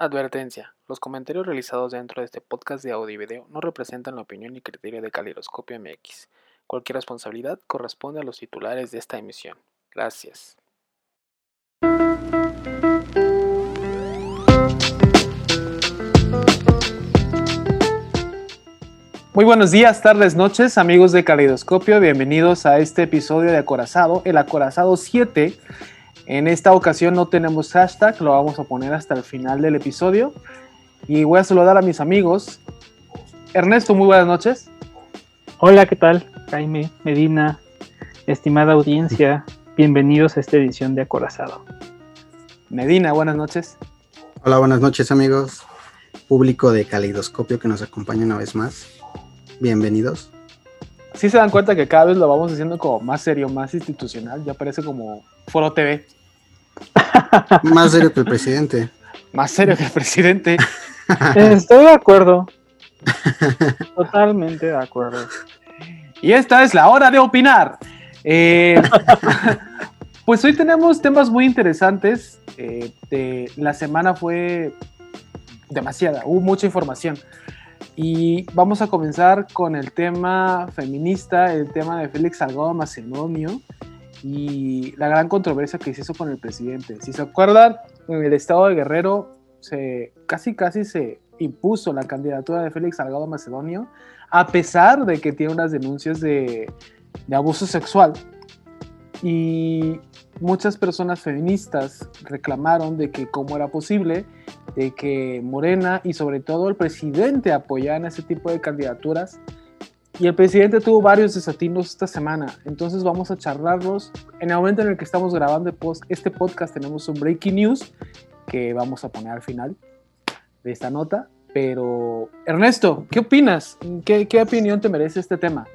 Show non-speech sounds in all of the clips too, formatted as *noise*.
Advertencia: Los comentarios realizados dentro de este podcast de audio y video no representan la opinión ni criterio de Calidoscopio MX. Cualquier responsabilidad corresponde a los titulares de esta emisión. Gracias. Muy buenos días, tardes, noches, amigos de Calidoscopio. Bienvenidos a este episodio de Acorazado, el Acorazado 7. En esta ocasión no tenemos hashtag, lo vamos a poner hasta el final del episodio. Y voy a saludar a mis amigos. Ernesto, muy buenas noches. Hola, ¿qué tal? Jaime, Medina, estimada audiencia, bienvenidos a esta edición de Acorazado. Medina, buenas noches. Hola, buenas noches amigos, público de Calidoscopio que nos acompaña una vez más. Bienvenidos. Sí se dan cuenta que cada vez lo vamos haciendo como más serio, más institucional, ya parece como Foro TV. Más serio que el presidente. Más serio que el presidente. *laughs* Estoy de acuerdo. Totalmente de acuerdo. Y esta es la hora de opinar. Eh, *laughs* pues hoy tenemos temas muy interesantes. Eh, de, la semana fue demasiada, hubo mucha información. Y vamos a comenzar con el tema feminista, el tema de Félix Salgado Macedonio y la gran controversia que hizo con el presidente. Si se acuerdan, en el estado de Guerrero se, casi casi se impuso la candidatura de Félix Salgado Macedonio, a pesar de que tiene unas denuncias de, de abuso sexual. Y muchas personas feministas reclamaron de que cómo era posible de que Morena y sobre todo el presidente apoyaran ese tipo de candidaturas. Y el presidente tuvo varios desatinos esta semana. Entonces vamos a charlarlos. En el momento en el que estamos grabando este podcast tenemos un breaking news que vamos a poner al final de esta nota. Pero, Ernesto, ¿qué opinas? ¿Qué, opinión te merece este tema?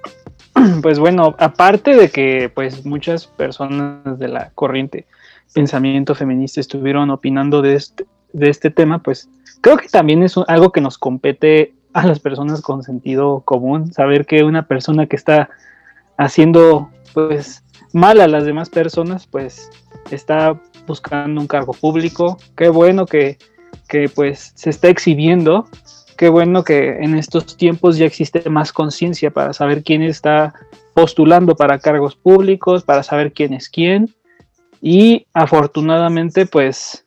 *clears throat* Pues bueno, aparte de que pues muchas personas de la corriente pensamiento feminista estuvieron opinando de este, de este tema, pues creo que también es algo que nos compete a las personas con sentido común, saber que una persona que está haciendo pues mal a las demás personas, pues está buscando un cargo público. Qué bueno que, que pues se está exhibiendo qué bueno que en estos tiempos ya existe más conciencia para saber quién está postulando para cargos públicos, para saber quién es quién. Y afortunadamente, pues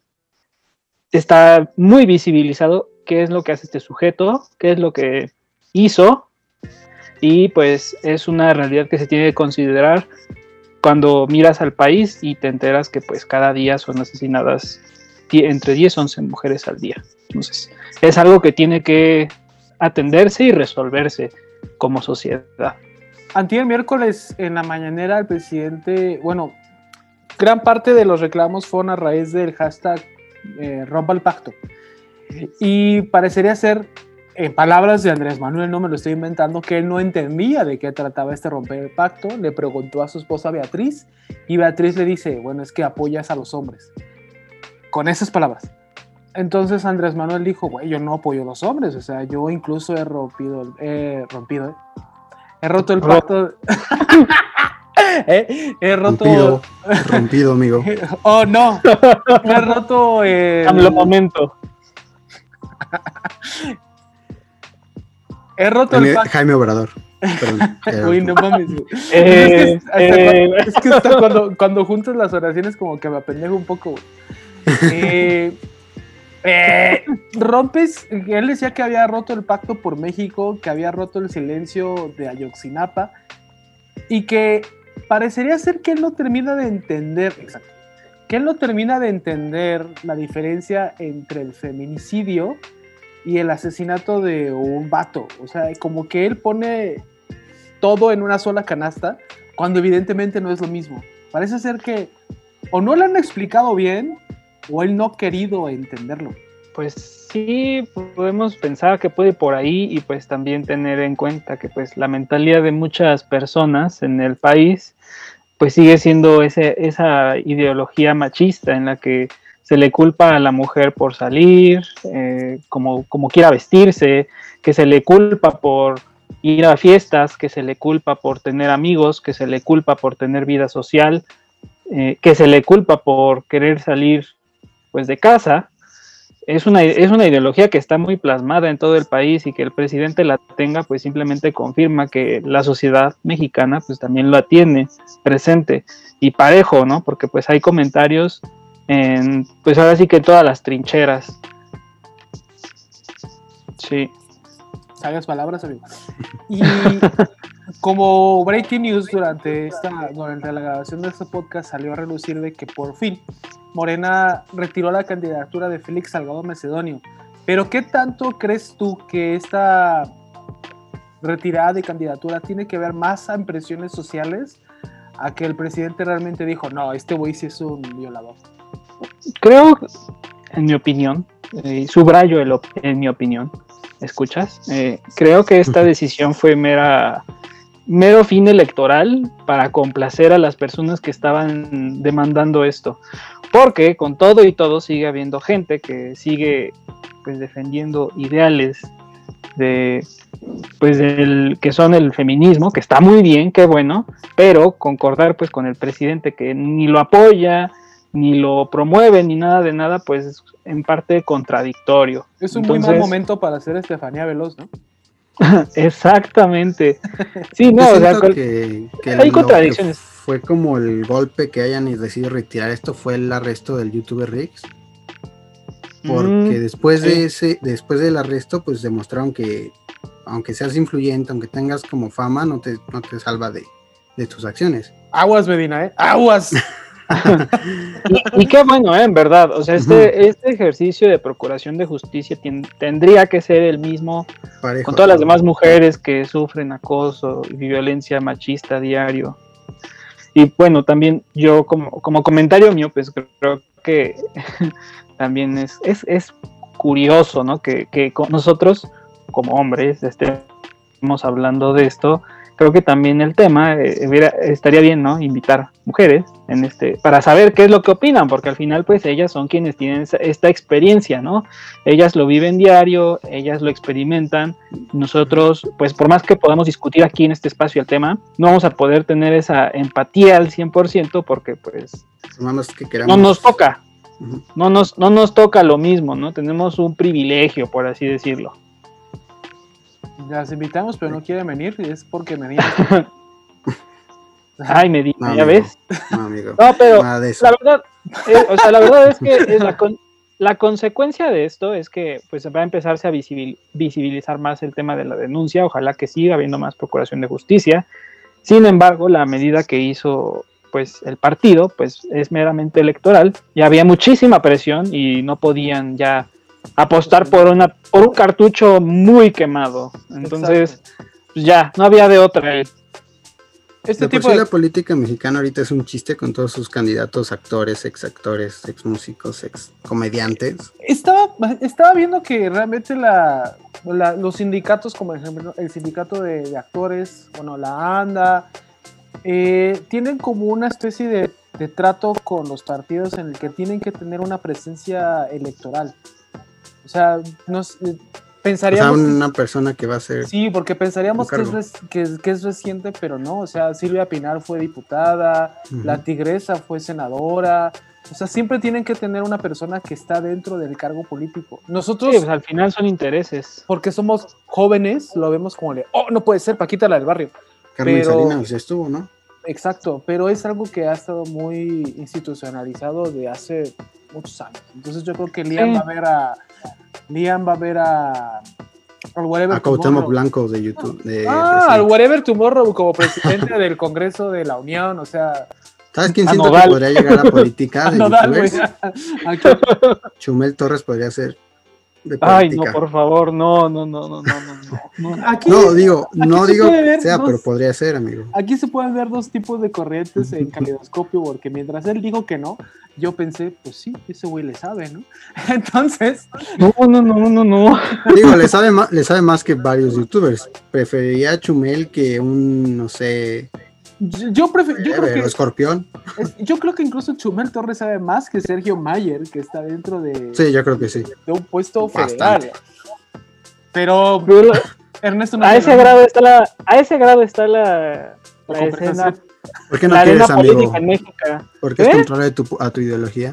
está muy visibilizado qué es lo que hace este sujeto, qué es lo que hizo. Y pues es una realidad que se tiene que considerar cuando miras al país y te enteras que pues cada día son asesinadas entre 10 y 11 mujeres al día. Entonces, es algo que tiene que atenderse y resolverse como sociedad. Antier miércoles en la mañanera el presidente, bueno, gran parte de los reclamos fueron a raíz del hashtag eh, rompa el pacto. Y parecería ser, en palabras de Andrés Manuel, no me lo estoy inventando, que él no entendía de qué trataba este romper el pacto. Le preguntó a su esposa Beatriz y Beatriz le dice, bueno, es que apoyas a los hombres. Con esas palabras. Entonces Andrés Manuel dijo, güey, yo no apoyo a los hombres, o sea, yo incluso he rompido, ¿eh? he roto el pacto. *laughs* ¿Eh? He roto. Rompido, *laughs* rompido, amigo. Oh, no. He roto. El momento. *laughs* He roto Jaime, el pacto. Jaime Obrador. Perdón, *laughs* Uy, no mames. Eh, *laughs* es que, eh... es que cuando, cuando juntas las oraciones, como que me apendejo un poco. Eh. Eh, rompes, él decía que había roto el pacto por México, que había roto el silencio de Ayotzinapa y que parecería ser que él no termina de entender, exacto, que él no termina de entender la diferencia entre el feminicidio y el asesinato de un vato. O sea, como que él pone todo en una sola canasta, cuando evidentemente no es lo mismo. Parece ser que o no lo han explicado bien, o él no ha querido entenderlo. Pues sí, podemos pensar que puede por ahí y pues también tener en cuenta que pues la mentalidad de muchas personas en el país pues sigue siendo ese, esa ideología machista en la que se le culpa a la mujer por salir, eh, como, como quiera vestirse, que se le culpa por ir a fiestas, que se le culpa por tener amigos, que se le culpa por tener vida social, eh, que se le culpa por querer salir pues de casa es una, es una ideología que está muy plasmada en todo el país y que el presidente la tenga, pues simplemente confirma que la sociedad mexicana pues también la tiene presente y parejo, ¿no? Porque pues hay comentarios en, pues ahora sí que todas las trincheras. Sí. Sagas palabras, amigo. Y como breaking news durante, esta, durante la grabación de este podcast salió a relucir de que por fin Morena retiró la candidatura de Félix Salgado Macedonio. Pero ¿qué tanto crees tú que esta retirada de candidatura tiene que ver más a impresiones sociales a que el presidente realmente dijo, no, este güey sí es un violador? Creo, en mi opinión, eh, subrayo el, en mi opinión, ¿escuchas? Eh, creo que esta decisión fue mera mero fin electoral para complacer a las personas que estaban demandando esto. Porque con todo y todo sigue habiendo gente que sigue pues defendiendo ideales de pues del que son el feminismo, que está muy bien, qué bueno, pero concordar pues con el presidente que ni lo apoya, ni lo promueve, ni nada de nada, pues en parte contradictorio. Es un muy mal momento para hacer Estefanía Veloz, ¿no? *laughs* Exactamente. Sí, no, o sea, que, hay contradicciones. fue como el golpe que hayan decidido retirar esto fue el arresto del youtuber Rix. Porque mm, después de ese, después del arresto, pues demostraron que aunque seas influyente, aunque tengas como fama, no te, no te salva de, de tus acciones. Aguas, Medina, ¿eh? Aguas. *laughs* *laughs* y, qué bueno, ¿eh? en verdad. O sea, este, este ejercicio de procuración de justicia tendría que ser el mismo con todas las demás mujeres que sufren acoso y violencia machista diario. Y bueno, también yo como, como comentario mío, pues creo que *laughs* también es, es, es curioso, ¿no? Que, que nosotros como hombres estemos hablando de esto creo que también el tema eh, estaría bien, ¿no? Invitar mujeres en este para saber qué es lo que opinan, porque al final pues ellas son quienes tienen esta experiencia, ¿no? Ellas lo viven diario, ellas lo experimentan. Nosotros, pues por más que podamos discutir aquí en este espacio el tema, no vamos a poder tener esa empatía al 100% porque pues no nos toca. No nos, no nos toca lo mismo, ¿no? Tenemos un privilegio, por así decirlo. Las invitamos, pero no quieren venir, y es porque me *laughs* Ay, me ¿ya ves? No, amigo. no pero la verdad, eh, o sea, la verdad es que *laughs* la, consecuencia de esto es que pues va a empezarse a visibilizar más el tema de la denuncia, ojalá que siga habiendo más procuración de justicia. Sin embargo, la medida que hizo pues el partido pues es meramente electoral y había muchísima presión y no podían ya apostar por una por un cartucho muy quemado. Entonces, pues ya, no había de otra. Este tipo de la política mexicana ahorita es un chiste con todos sus candidatos, actores, ex actores, ex músicos, ex comediantes. Estaba, estaba viendo que realmente la, los sindicatos, como ejemplo el sindicato de, actores, bueno, la ANDA, eh, tienen como una especie de, de trato con los partidos en el que tienen que tener una presencia electoral. O sea, nos, eh, pensaríamos... O sea, una persona que va a ser... Sí, porque pensaríamos que es, que, es, reciente, pero no. O sea, Silvia Pinar fue diputada, la Tigresa fue senadora. O sea, siempre tienen que tener una persona que está dentro del cargo político. Nosotros... Sí, pues al final son intereses. Porque somos jóvenes, lo vemos como de, oh, no puede ser, Paquita la del barrio. Carmen pero... Salinas estuvo, ¿no? Exacto, pero es algo que ha estado muy institucionalizado de hace muchos años. Entonces yo creo que Liam va a ver a Liam va a ver a al Whatever a Cuauhtémoc Blanco de YouTube. ah, al Whatever Tomorrow como presidente *laughs* del Congreso de la Unión, o sea. ¿Sabes quién siento que podría llegar a política? *laughs* De Nodal, *laughs* Chumel Torres podría ser Ay, no, por favor, no, no, no, no, no, no. *laughs* Aquí, no, digo, no digo sea, pero podría ser, amigo. Aquí se pueden ver dos tipos de corrientes en *laughs* calidoscopio, porque mientras él dijo que no, yo pensé, pues sí, ese güey le sabe, ¿no? *laughs* Entonces. No, no, no, no, no. Digo, le sabe más, le sabe más que varios youtubers. Preferiría a Chumel que un, no sé, yo, prefiero. Yo creo que, escorpión. yo creo que incluso Chumel Torres sabe más que Sergio Mayer, que está dentro de. Sí, yo creo que sí. De un puesto federal. Pero. Ernesto a ese grado está la. A ese grado está la. la, escena, ¿Por qué no quieres, amigo? En ¿Por qué es ¿Eh? contrario a tu, a tu ideología?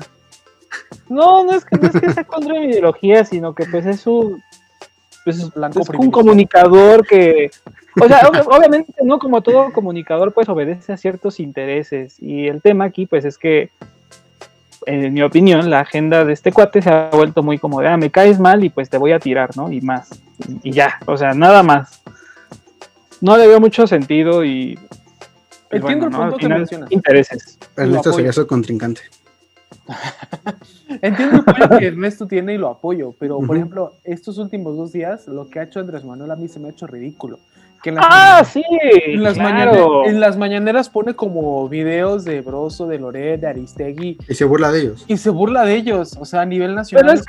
No, no es que, no es que sea contra mi ideología, sino que pues es su pues es, un comunicador que, o sea, obviamente no como todo comunicador pues obedece a ciertos intereses y el tema aquí pues es que en mi opinión la agenda de este cuate se ha vuelto muy como de, ah, me caes mal y pues te voy a tirar, ¿no? Y más, y, ya, o sea, nada más. No le veo mucho sentido y... Entiendo el punto que mencionas. Intereses. Ernesto sería su contrincante. *laughs* Entiendo el punto que *laughs* Ernesto tiene y lo apoyo, pero por ejemplo, estos últimos dos días, lo que ha hecho Andrés Manuel a mí se me ha hecho ridículo. Que ah, sí. En las, en las, mañaneras pone como videos de Broso, de Loret, de Aristegui. Y se burla de ellos. Y se burla de ellos, o sea, a nivel nacional.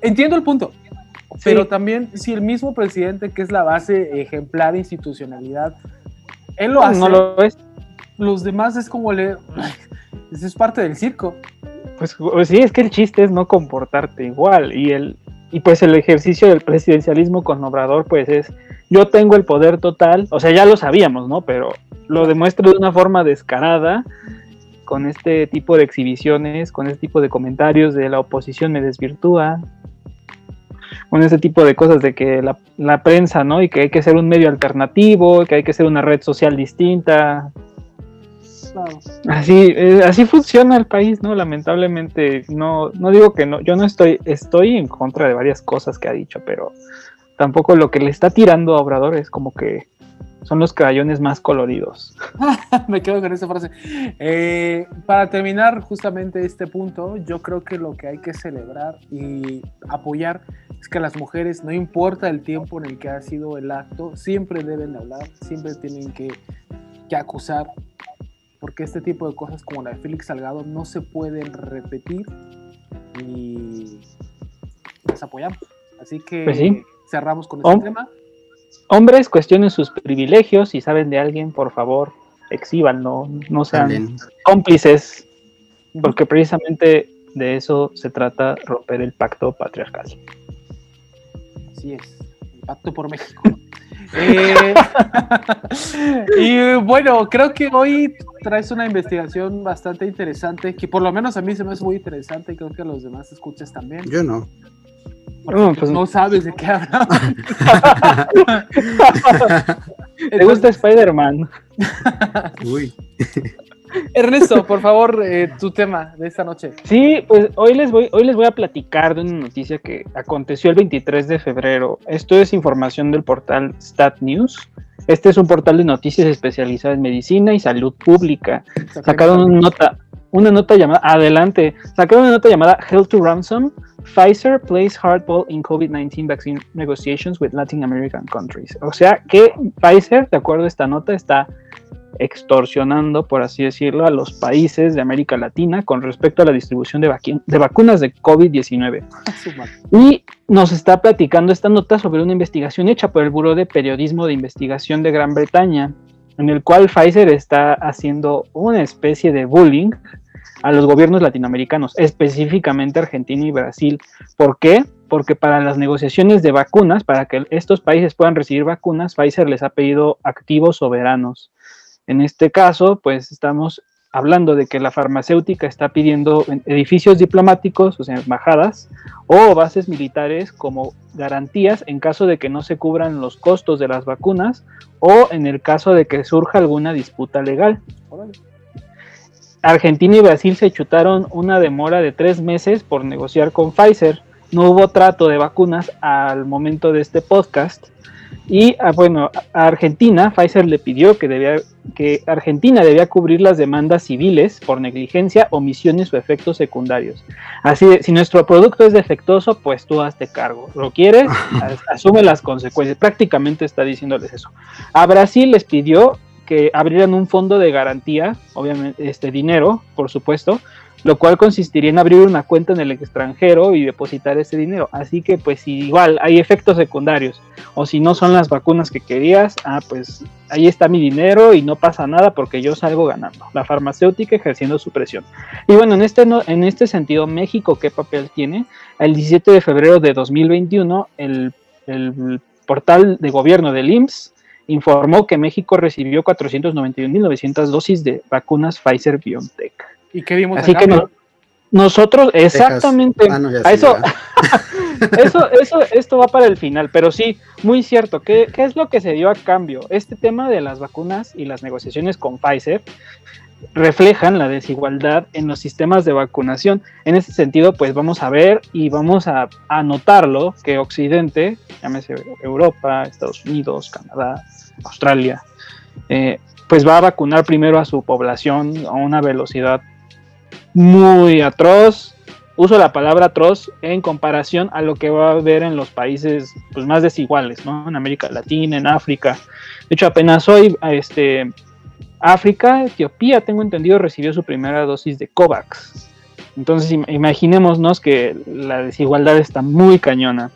Entiendo el punto. Pero también, si el mismo presidente, que es la base ejemplar de institucionalidad, él lo hace. No lo es. Los demás es como le. Es parte del circo. Pues, pues, sí, es que el chiste es no comportarte igual y el y pues el ejercicio del presidencialismo con Obrador pues es yo tengo el poder total, o sea, ya lo sabíamos, ¿no? Pero lo demuestro de una forma descarada con este tipo de exhibiciones, con este tipo de comentarios de la oposición me desvirtúa, con este tipo de cosas de que la prensa, ¿no? Y que hay que ser un medio alternativo, que hay que ser una red social distinta, Así, eh, así funciona el país, ¿no? Lamentablemente, no, no digo que no, yo no estoy, estoy en contra de varias cosas que ha dicho, pero tampoco lo que le está tirando a Obrador es como que son los crayones más coloridos. *laughs* Me quedo con esa frase. Eh, para terminar justamente este punto, yo creo que lo que hay que celebrar y apoyar es que las mujeres, no importa el tiempo en el que ha sido el acto, siempre deben hablar, siempre tienen que, que acusar porque este tipo de cosas como la de Félix Salgado no se pueden repetir y les apoyamos. Así que pues cerramos con este tema. Hombres, cuestionen sus privilegios. Si saben de alguien, por favor, exhiban, no, no sean cómplices, porque precisamente de eso se trata romper el pacto patriarcal. Así es, el pacto por México. *laughs* Eh, *laughs* y bueno, creo que hoy traes una investigación bastante interesante, que por lo menos a mí se me hace muy interesante y creo que a los demás escuchas también. Yo no. No, pues no sabes de qué hablamos. *laughs* ¿Te gusta Spider-Man? Uy. *laughs* Ernesto, por favor, eh, tu tema de esta noche. Sí, pues hoy les voy, hoy les voy a platicar de una noticia que aconteció el 23 de febrero. Esto es información del portal Stat News. Este es un portal de noticias especializado en medicina y salud pública. Sacaron una nota, una nota llamada, adelante, sacaron una nota llamada Health to Ransom. Pfizer plays hardball in COVID-19 vaccine negotiations with Latin American countries. O sea que Pfizer, de acuerdo a esta nota, está extorsionando, por así decirlo, a los países de América Latina con respecto a la distribución de, de vacunas de COVID-19. Y nos está platicando esta nota sobre una investigación hecha por el Buró de Periodismo de Investigación de Gran Bretaña, en el cual Pfizer está haciendo una especie de bullying a los gobiernos latinoamericanos, específicamente Argentina y Brasil. ¿Por qué? Porque para las negociaciones de vacunas, para que estos países puedan recibir vacunas, Pfizer les ha pedido activos soberanos. En este caso, pues estamos hablando de que la farmacéutica está pidiendo edificios diplomáticos, o sea, embajadas o bases militares como garantías en caso de que no se cubran los costos de las vacunas o en el caso de que surja alguna disputa legal. Argentina y Brasil se chutaron una demora de tres meses por negociar con Pfizer. No hubo trato de vacunas al momento de este podcast y ah, bueno, a Argentina, Pfizer le pidió que, debía, que Argentina debía cubrir las demandas civiles por negligencia, omisiones o efectos secundarios. Así, si nuestro producto es defectuoso, pues tú hazte cargo. ¿Lo quieres? *laughs* Asume las consecuencias. Prácticamente está diciéndoles eso. A Brasil les pidió que abrieran un fondo de garantía, obviamente, este dinero, por supuesto, lo cual consistiría en abrir una cuenta en el extranjero y depositar ese dinero. Así que pues igual hay efectos secundarios o si no son las vacunas que querías, ah pues ahí está mi dinero y no pasa nada porque yo salgo ganando. La farmacéutica ejerciendo su presión. Y bueno, en este, en este sentido, México, ¿qué papel tiene? El 17 de febrero de 2021, el, el portal de gobierno del IMSS informó que México recibió 491.900 dosis de vacunas Pfizer BioNTech. ¿Y qué vimos Así que Nosotros, exactamente, ah, a eso, *laughs* eso, eso, esto va para el final, pero sí, muy cierto. ¿Qué, ¿Qué es lo que se dio a cambio? Este tema de las vacunas y las negociaciones con Pfizer reflejan la desigualdad en los sistemas de vacunación. En ese sentido, pues vamos a ver y vamos a, notarlo que Occidente, llámese Europa, Estados Unidos, Canadá, Australia, eh, pues va a vacunar primero a su población a una velocidad muy atroz. Uso la palabra atroz en comparación a lo que va a haber en los países pues, más desiguales, ¿no? En América Latina, en África. De hecho, apenas hoy, este, África, Etiopía, tengo entendido, recibió su primera dosis de COVAX. Entonces, imaginémonos que la desigualdad está muy cañona.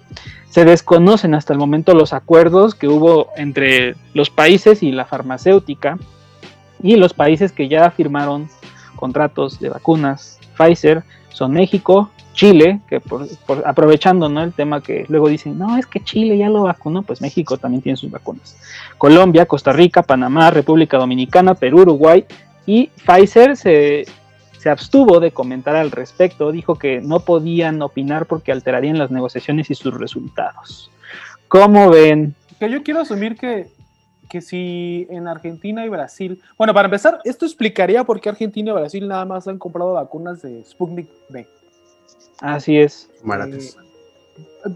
Se desconocen hasta el momento los acuerdos que hubo entre los países y la farmacéutica y los países que ya firmaron contratos de vacunas Pfizer son México, Chile, que aprovechando ¿no? el tema que luego dicen, no, es que Chile ya lo vacunó, pues México también tiene sus vacunas. Colombia, Costa Rica, Panamá, República Dominicana, Perú, Uruguay y Pfizer se, se abstuvo de comentar al respecto, dijo que no podían opinar porque alterarían las negociaciones y sus resultados. ¿Cómo ven? Que yo quiero asumir que que si en Argentina y Brasil, bueno, para empezar, esto explicaría por qué Argentina y Brasil nada más han comprado vacunas de Sputnik B. Así es. Baratas. Eh,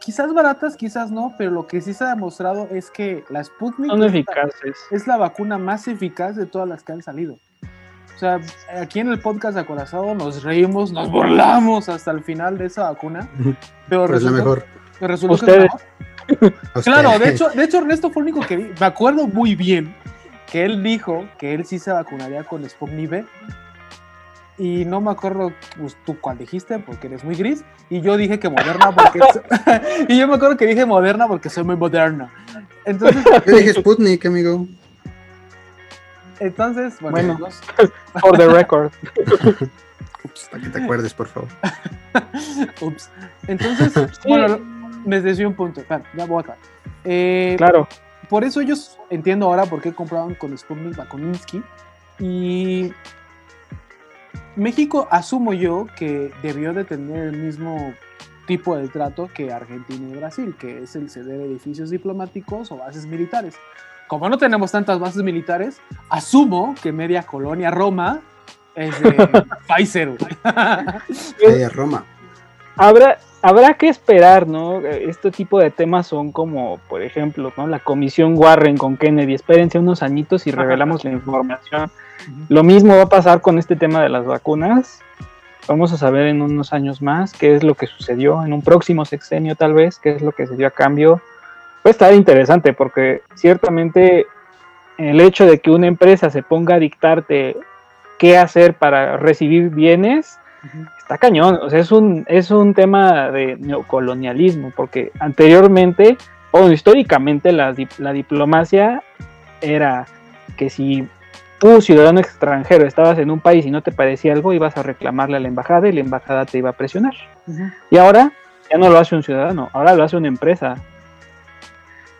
quizás baratas, quizás no, pero lo que sí se ha demostrado es que la Sputnik Son eficaces. es la vacuna más eficaz de todas las que han salido. O sea, aquí en el podcast de Acorazado nos reímos, nos burlamos hasta el final de esa vacuna. Pero es la mejor. Ustedes, claro, de hecho, de hecho Ernesto fue el único que vi, me acuerdo muy bien que él dijo que él sí se vacunaría con Sputnik V. Y no me acuerdo pues, tú cuál dijiste, porque eres muy gris. Y yo dije que Moderna porque... *laughs* *laughs* y yo me acuerdo que dije Moderna porque soy muy moderna. Entonces... *laughs* Yo dije Sputnik, amigo. Entonces, bueno, bueno for the record. Ups, para que te acuerdes, por favor. Ups. Entonces, bueno, me desvió un punto. ya voy acá. Eh, claro. Por eso ellos entiendo ahora por qué compraban con Sputnik Bakoninsky. Y México, asumo yo, que debió de tener el mismo tipo de trato que Argentina y Brasil, que es el ceder edificios diplomáticos o bases militares. Como no tenemos tantas bases militares, asumo que media colonia Roma es de *laughs* Pfizer. media Roma. Habrá, habrá que esperar, ¿no? Este tipo de temas son como, por ejemplo, ¿no? La comisión Warren con Kennedy. Espérense unos añitos y revelamos la información. Lo mismo va a pasar con este tema de las vacunas. Vamos a saber en unos años más qué es lo que sucedió, en un próximo sexenio tal vez, qué es lo que se dio a cambio. Puede estar interesante porque ciertamente el hecho de que una empresa se ponga a dictarte qué hacer para recibir bienes, está cañón, o sea, es un, es un tema de neocolonialismo, porque anteriormente, o históricamente, la, la diplomacia era que si tú, ciudadano extranjero, estabas en un país y no te parecía algo, ibas a reclamarle a la embajada y la embajada te iba a presionar. Y ahora ya no lo hace un ciudadano, ahora lo hace una empresa.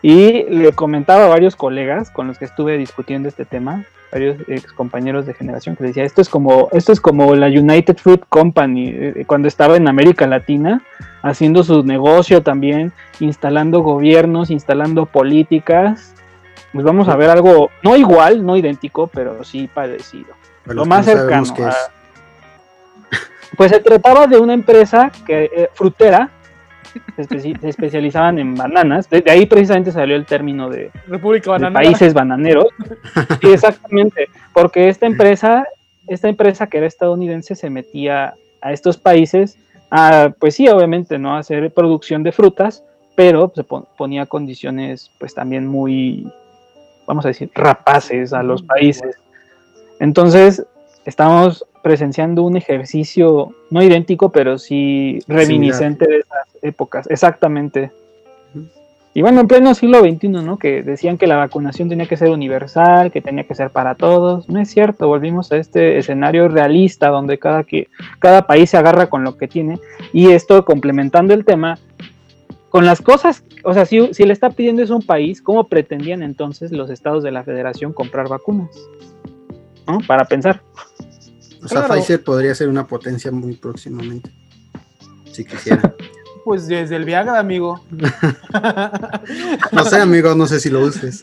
Y le comentaba a varios colegas con los que estuve discutiendo este tema, varios ex compañeros de generación que decía, esto es como, esto es como la United Fruit Company, eh, cuando estaba en América Latina, haciendo su negocio también, instalando gobiernos, instalando políticas. Pues vamos a ver algo, no igual, no idéntico, pero sí parecido. Lo más cercano. *laughs* Pues se trataba de una empresa que, eh, frutera se, especializaban en bananas. De, ahí precisamente salió el término de, países bananeros. *laughs* exactamente, porque esta empresa, esta empresa que era estadounidense se metía a estos países a, pues sí, obviamente, ¿no? A hacer producción de frutas, pero se ponía condiciones, pues también muy, vamos a decir, rapaces a los países. Entonces, estamos presenciando un ejercicio no idéntico, pero sí reminiscente de esas épocas, exactamente. Y bueno, en pleno siglo XXI, ¿no? Que decían que la vacunación tenía que ser universal, que tenía que ser para todos. No es cierto, volvimos a este escenario realista donde cada, que, cada país se agarra con lo que tiene. Y esto complementando el tema, con las cosas, o sea, si, si le está pidiendo eso a un país, ¿cómo pretendían entonces los estados de la federación comprar vacunas? ¿No? Para pensar. O sea, Pfizer podría ser una potencia muy próximamente. Si quisiera. *laughs* Pues desde el Viagra, amigo. no sé, amigo, no sé si lo uses.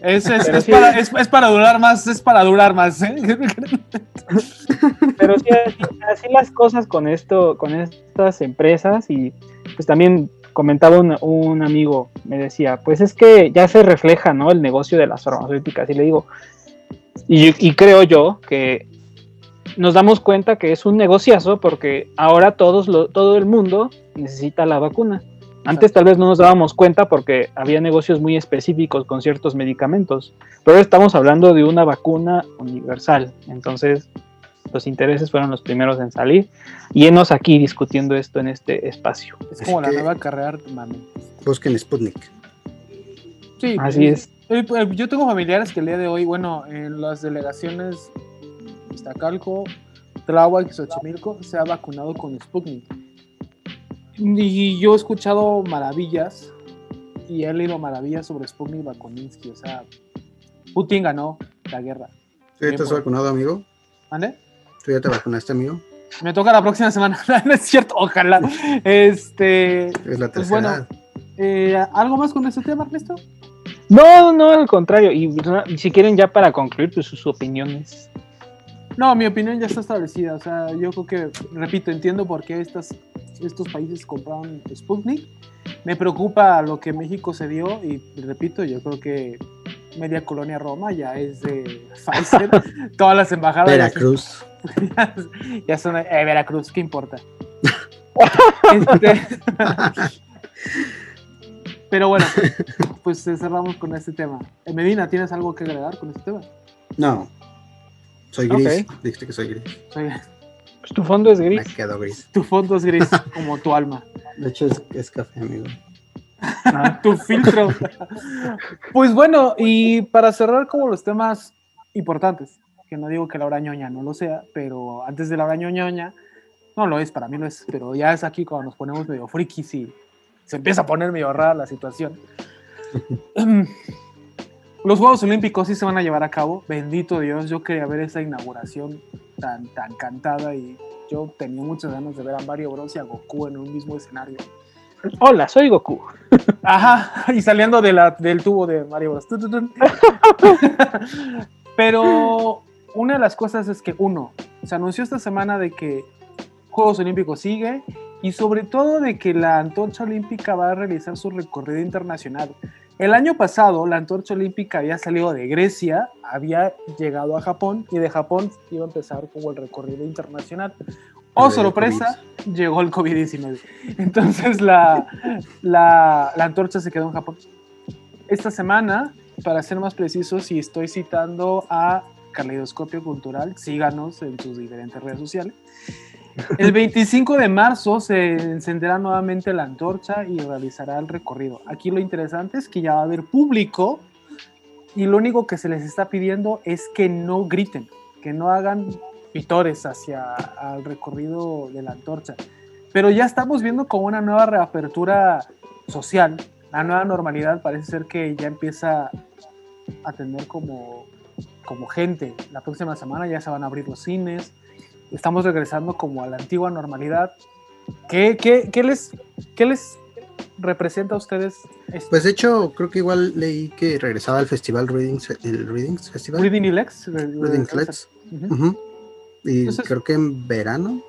Es, para, durar más, es para durar más. ¿eh? Pero sí, así, las cosas con esto, con estas empresas y pues también comentaba un, amigo, me decía, pues es que ya se refleja, ¿no? El negocio de las farmacéuticas y le digo, y, y creo yo que nos damos cuenta que es un negociazo porque ahora todos todo el mundo necesita la vacuna. Antes tal vez no nos dábamos cuenta porque había negocios muy específicos con ciertos medicamentos, pero estamos hablando de una vacuna universal. Entonces, los intereses fueron los primeros en salir y enos aquí discutiendo esto en este espacio. Es como la nueva carrera, mami. Busquen Sputnik. Sí, así es. Eh, pues, yo tengo familiares que el día de hoy, bueno, en las delegaciones Iztacalco, Tláhuac y Xochimilco se ha vacunado con Sputnik y yo he escuchado maravillas y he leído maravillas sobre Sputnik y Bakuninsky. O sea, Putin ganó la guerra. ¿Tú ya te has vacunado, amigo? ¿Ande? ¿Tú ya te vacunaste, amigo? Me toca la próxima semana, *laughs* no es cierto, ojalá. Este. Es la pues tercera. bueno, eh, ¿algo más con este tema, Ernesto? No, no, al contrario. Y, si quieren, ya para concluir, pues sus opiniones. No, mi opinión ya está establecida. O sea, yo creo que, repito, entiendo por qué estas estos países compraron Sputnik. Me preocupa lo que México se dio y repito, yo creo que media colonia Roma ya es de *laughs* Pfizer. Todas las embajadas. Veracruz. *laughs* Ya, son eh, Veracruz, ¿qué importa? *laughs* Este, pero bueno, pues cerramos con este tema. Eh, Medina, ¿tienes algo que agregar con este tema? No. Soy gris. Dijiste que soy gris. Soy gris. Pues tu fondo es gris. Me quedo gris. Tu fondo es gris, *laughs* como tu alma. De hecho, es, café, amigo. Ah, tu filtro. pues bueno, y para cerrar como los temas importantes, que no digo que la hora ñoña no lo sea, pero antes de la hora ñoña, no lo es, para mí lo es, pero ya es aquí cuando nos ponemos medio frikis y se empieza a poner medio rara la situación. *laughs* Los Juegos Olímpicos sí se van a llevar a cabo, bendito Dios, yo quería ver esa inauguración tan, tan cantada y yo tenía muchas ganas de ver a Mario Bros y a Goku en un mismo escenario. Hola, soy Goku. Ajá, y saliendo de la, del tubo de Mario Bros. *laughs* Pero una de las cosas es que, uno, se anunció esta semana de que Juegos Olímpicos sigue y sobre todo de que la antorcha olímpica va a realizar su recorrido internacional. El año pasado la antorcha olímpica había salido de Grecia, había llegado a Japón y de Japón iba a empezar como el recorrido internacional. Oh, sorpresa, llegó el COVID-19. Entonces la, la, la, antorcha se quedó en Japón. Esta semana, para ser más precisos, si estoy citando a Caleidoscopio Cultural, síganos en sus diferentes redes sociales. El 25 de marzo se encenderá nuevamente la antorcha y realizará el recorrido. Aquí lo interesante es que ya va a haber público y lo único que se les está pidiendo es que no griten, que no hagan pitores hacia el recorrido de la antorcha. Pero ya estamos viendo como una nueva reapertura social, la nueva normalidad parece ser que ya empieza a tener como, como gente. La próxima semana ya se van a abrir los cines, estamos regresando como a la antigua normalidad. ¿Qué, qué, les, qué les representa a ustedes? Esto? Pues de hecho, creo que igual leí que regresaba al festival Readings, el Readings Festival. Reading y Lex. Reading Lex. Y creo que en verano.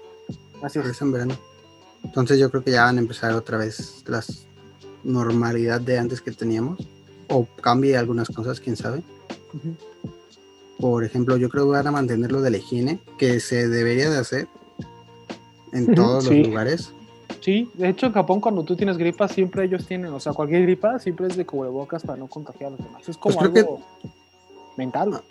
Así es. en verano. Entonces yo creo que ya van a empezar otra vez las normalidad de antes que teníamos. O cambie algunas cosas, quién sabe. Por ejemplo, yo creo que van a mantener lo de la higiene, que se debería de hacer en todos los lugares. Sí, de hecho en Japón cuando tú tienes gripa siempre ellos tienen, o sea, cualquier gripa siempre es de cubrebocas para no contagiar a los demás. Es como pues algo mental. Ah,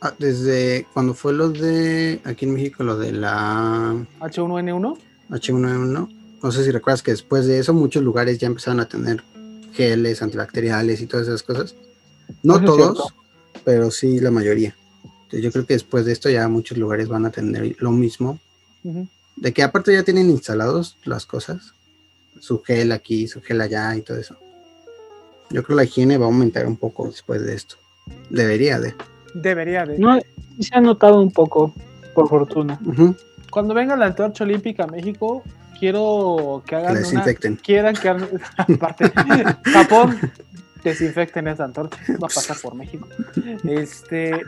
ah, desde cuando fue lo de, aquí en México, lo de la... H1N1. H1N1. No sé si recuerdas que después de eso muchos lugares ya empezaron a tener geles antibacteriales y todas esas cosas. No todos, pero sí la mayoría yo creo que después de esto ya muchos lugares van a tener lo mismo. De que aparte ya tienen instalados las cosas. Su gel aquí, su gel allá y todo eso. Yo creo que la higiene va a aumentar un poco después de esto. Debería de. Debería de. No, se ha notado un poco, por fortuna. Cuando venga la antorcha olímpica a México, quiero que hagan que desinfecten. quieran que *laughs* aparte Japón desinfecten esa antorcha, *laughs* va a pasar por México. *laughs* Este,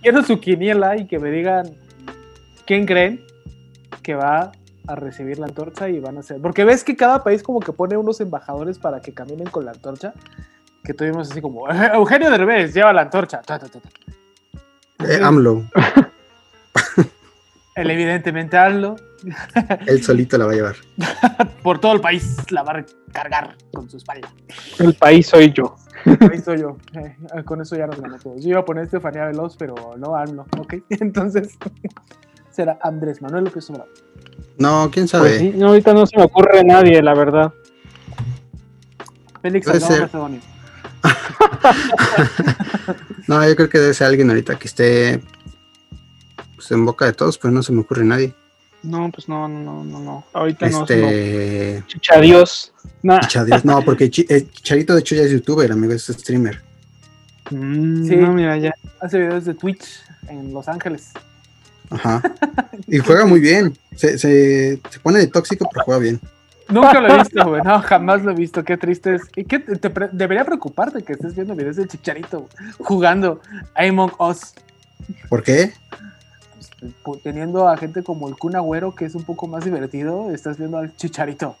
quiero su quiniela y que me digan quién creen que va a recibir la antorcha y van a ser. Porque ves que cada país como que pone unos embajadores para que caminen con la antorcha. Que tuvimos así como, *laughs* Eugenio Derbez lleva la antorcha. Eh, AMLO. Él evidentemente AMLO. *laughs* Él solito la va a llevar. *laughs* Por todo el país la va a recargar con su espalda. El país soy yo. El país soy yo. Eh, con eso ya nos ganó todos. Yo iba a poner Estefanía Veloz, pero no AMLO. Ok, *laughs* entonces será Andrés Manuel López Obrador. No, quién sabe. Pues no, ahorita no se me ocurre nadie, la verdad. Félix no, yo creo que debe ser alguien ahorita que esté pues, en boca de todos, pero no se me ocurre nadie. No, pues no, no, no, no. Ahorita no. Este... Chichadios. Chichadios, no, porque eh, Chicharito de hecho ya es youtuber, amigo, es streamer. Mm, sí, mira, ya. Hace videos de Twitch en Los Ángeles. Ajá. *laughs* Y juega muy bien. Se, se, se pone de tóxico, pero juega bien. Nunca lo he visto, güey. No, jamás lo he visto. Qué triste es. ¿Y qué te, debería preocuparte que estés viendo videos de Chicharito jugando Among Us? ¿Por qué? Teniendo a gente como el Kun Agüero, que es un poco más divertido, estás viendo al Chicharito.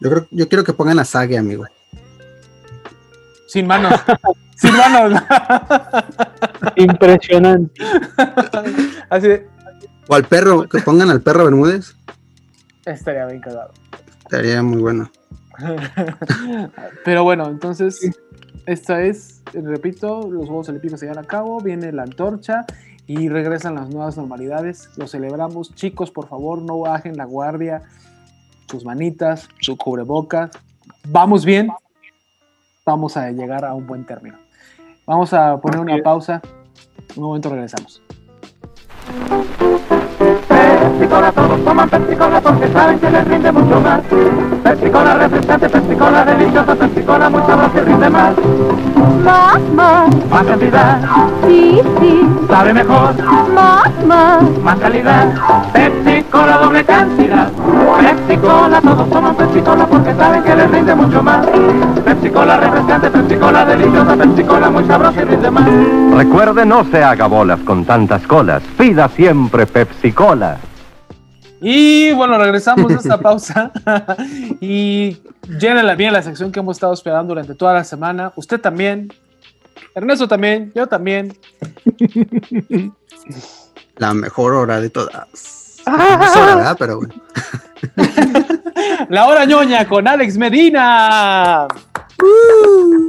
Yo creo, yo quiero que pongan a Sage, amigo. Sin manos. *laughs* Sin manos. Impresionante. *laughs* Así O al perro, que pongan al perro Bermúdez. Estaría bien cagado. Estaría muy bueno. *laughs* Pero bueno, entonces, esta es, repito, los Juegos Olímpicos se llevan a cabo, viene la antorcha y regresan las nuevas normalidades. Lo celebramos. Chicos, por favor, no bajen la guardia, sus manitas, su cubrebocas. Vamos bien, vamos a llegar a un buen término. Vamos a poner una pausa. Un momento regresamos. Pepsi Cola, todos toman Pepsi Cola porque saben que les rinde mucho más. Pepsi Cola refrescante, Pepsi Cola deliciosa, Pepsi Cola muy sabrosa y rinde más. Más, más. Más cantidad. Sí, sí. Sabe mejor. Más, más. Más calidad. Pepsi Cola doble cantidad. Pepsi Cola, todos toman Pepsi Cola porque saben que les rinde mucho más. Pepsi Cola refrescante, Pepsi Cola deliciosa, Pepsi Cola muy sabrosa y rinde más. Recuerde, no se haga bolas con tantas colas. Pida siempre Pepsi Cola. Y bueno, regresamos de esta pausa *laughs* y la bien la sección que hemos estado esperando durante toda la semana. Usted también, Ernesto también, yo también. La mejor hora de todas. *laughs* hora, Pero bueno. *laughs* La hora ñoña con Alex Medina. Uh.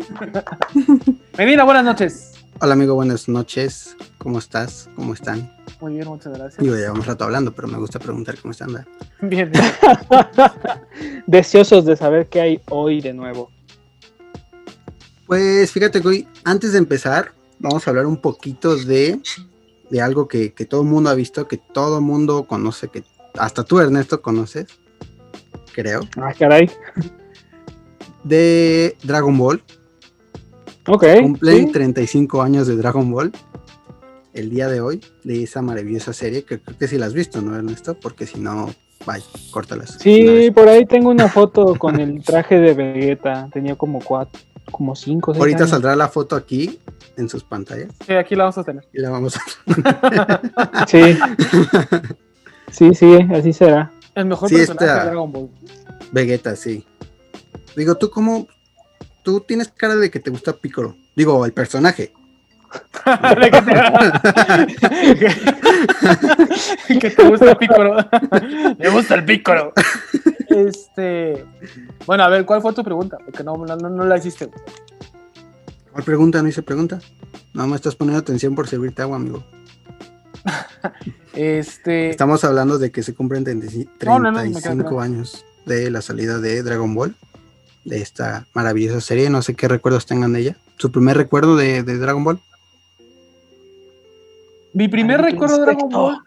Medina, buenas noches. Hola amigo, buenas noches. ¿Cómo estás? ¿Cómo están? Muy bien, muchas gracias. Digo, llevamos rato hablando, pero me gusta preguntar cómo están. *laughs* Bien. *laughs* Deseosos de saber qué hay hoy de nuevo. Pues fíjate que hoy, antes de empezar, vamos a hablar un poquito de, de algo que, todo el mundo ha visto, que todo el mundo conoce, que hasta tú, Ernesto, conoces, creo. Ah, caray. De Dragon Ball. Ok. Cumplen 35 años de Dragon Ball el día de hoy de esa maravillosa serie que creo que sí la has visto, ¿no, Ernesto? Porque si no, vaya, córtalas. Sí, por ahí tengo una foto con el traje de Vegeta. Tenía como cuatro, como cinco. Ahorita saldrá la foto aquí en sus pantallas. Sí, aquí la vamos a tener. Y la vamos a *laughs* *laughs* Sí. Sí, sí, así será. El mejor personaje de Dragon Ball. Vegeta, sí. Digo, tú cómo. Tú tienes cara de que te gusta Piccolo. Digo, el personaje. *laughs* que te gusta el pícoro. *laughs* Me gusta el pícoro. Este. Bueno, a ver, ¿cuál fue tu pregunta? Porque no, no, la hiciste. ¿Cuál pregunta? No hice pregunta. Nada más estás poniendo atención por servirte agua, amigo. *laughs* este. Estamos hablando de que se cumplen 35 años de la salida de Dragon Ball. De esta maravillosa serie. No sé qué recuerdos tengan de ella. ¿Su primer recuerdo de Dragon Ball? Mi primer recuerdo de Dragon Ball.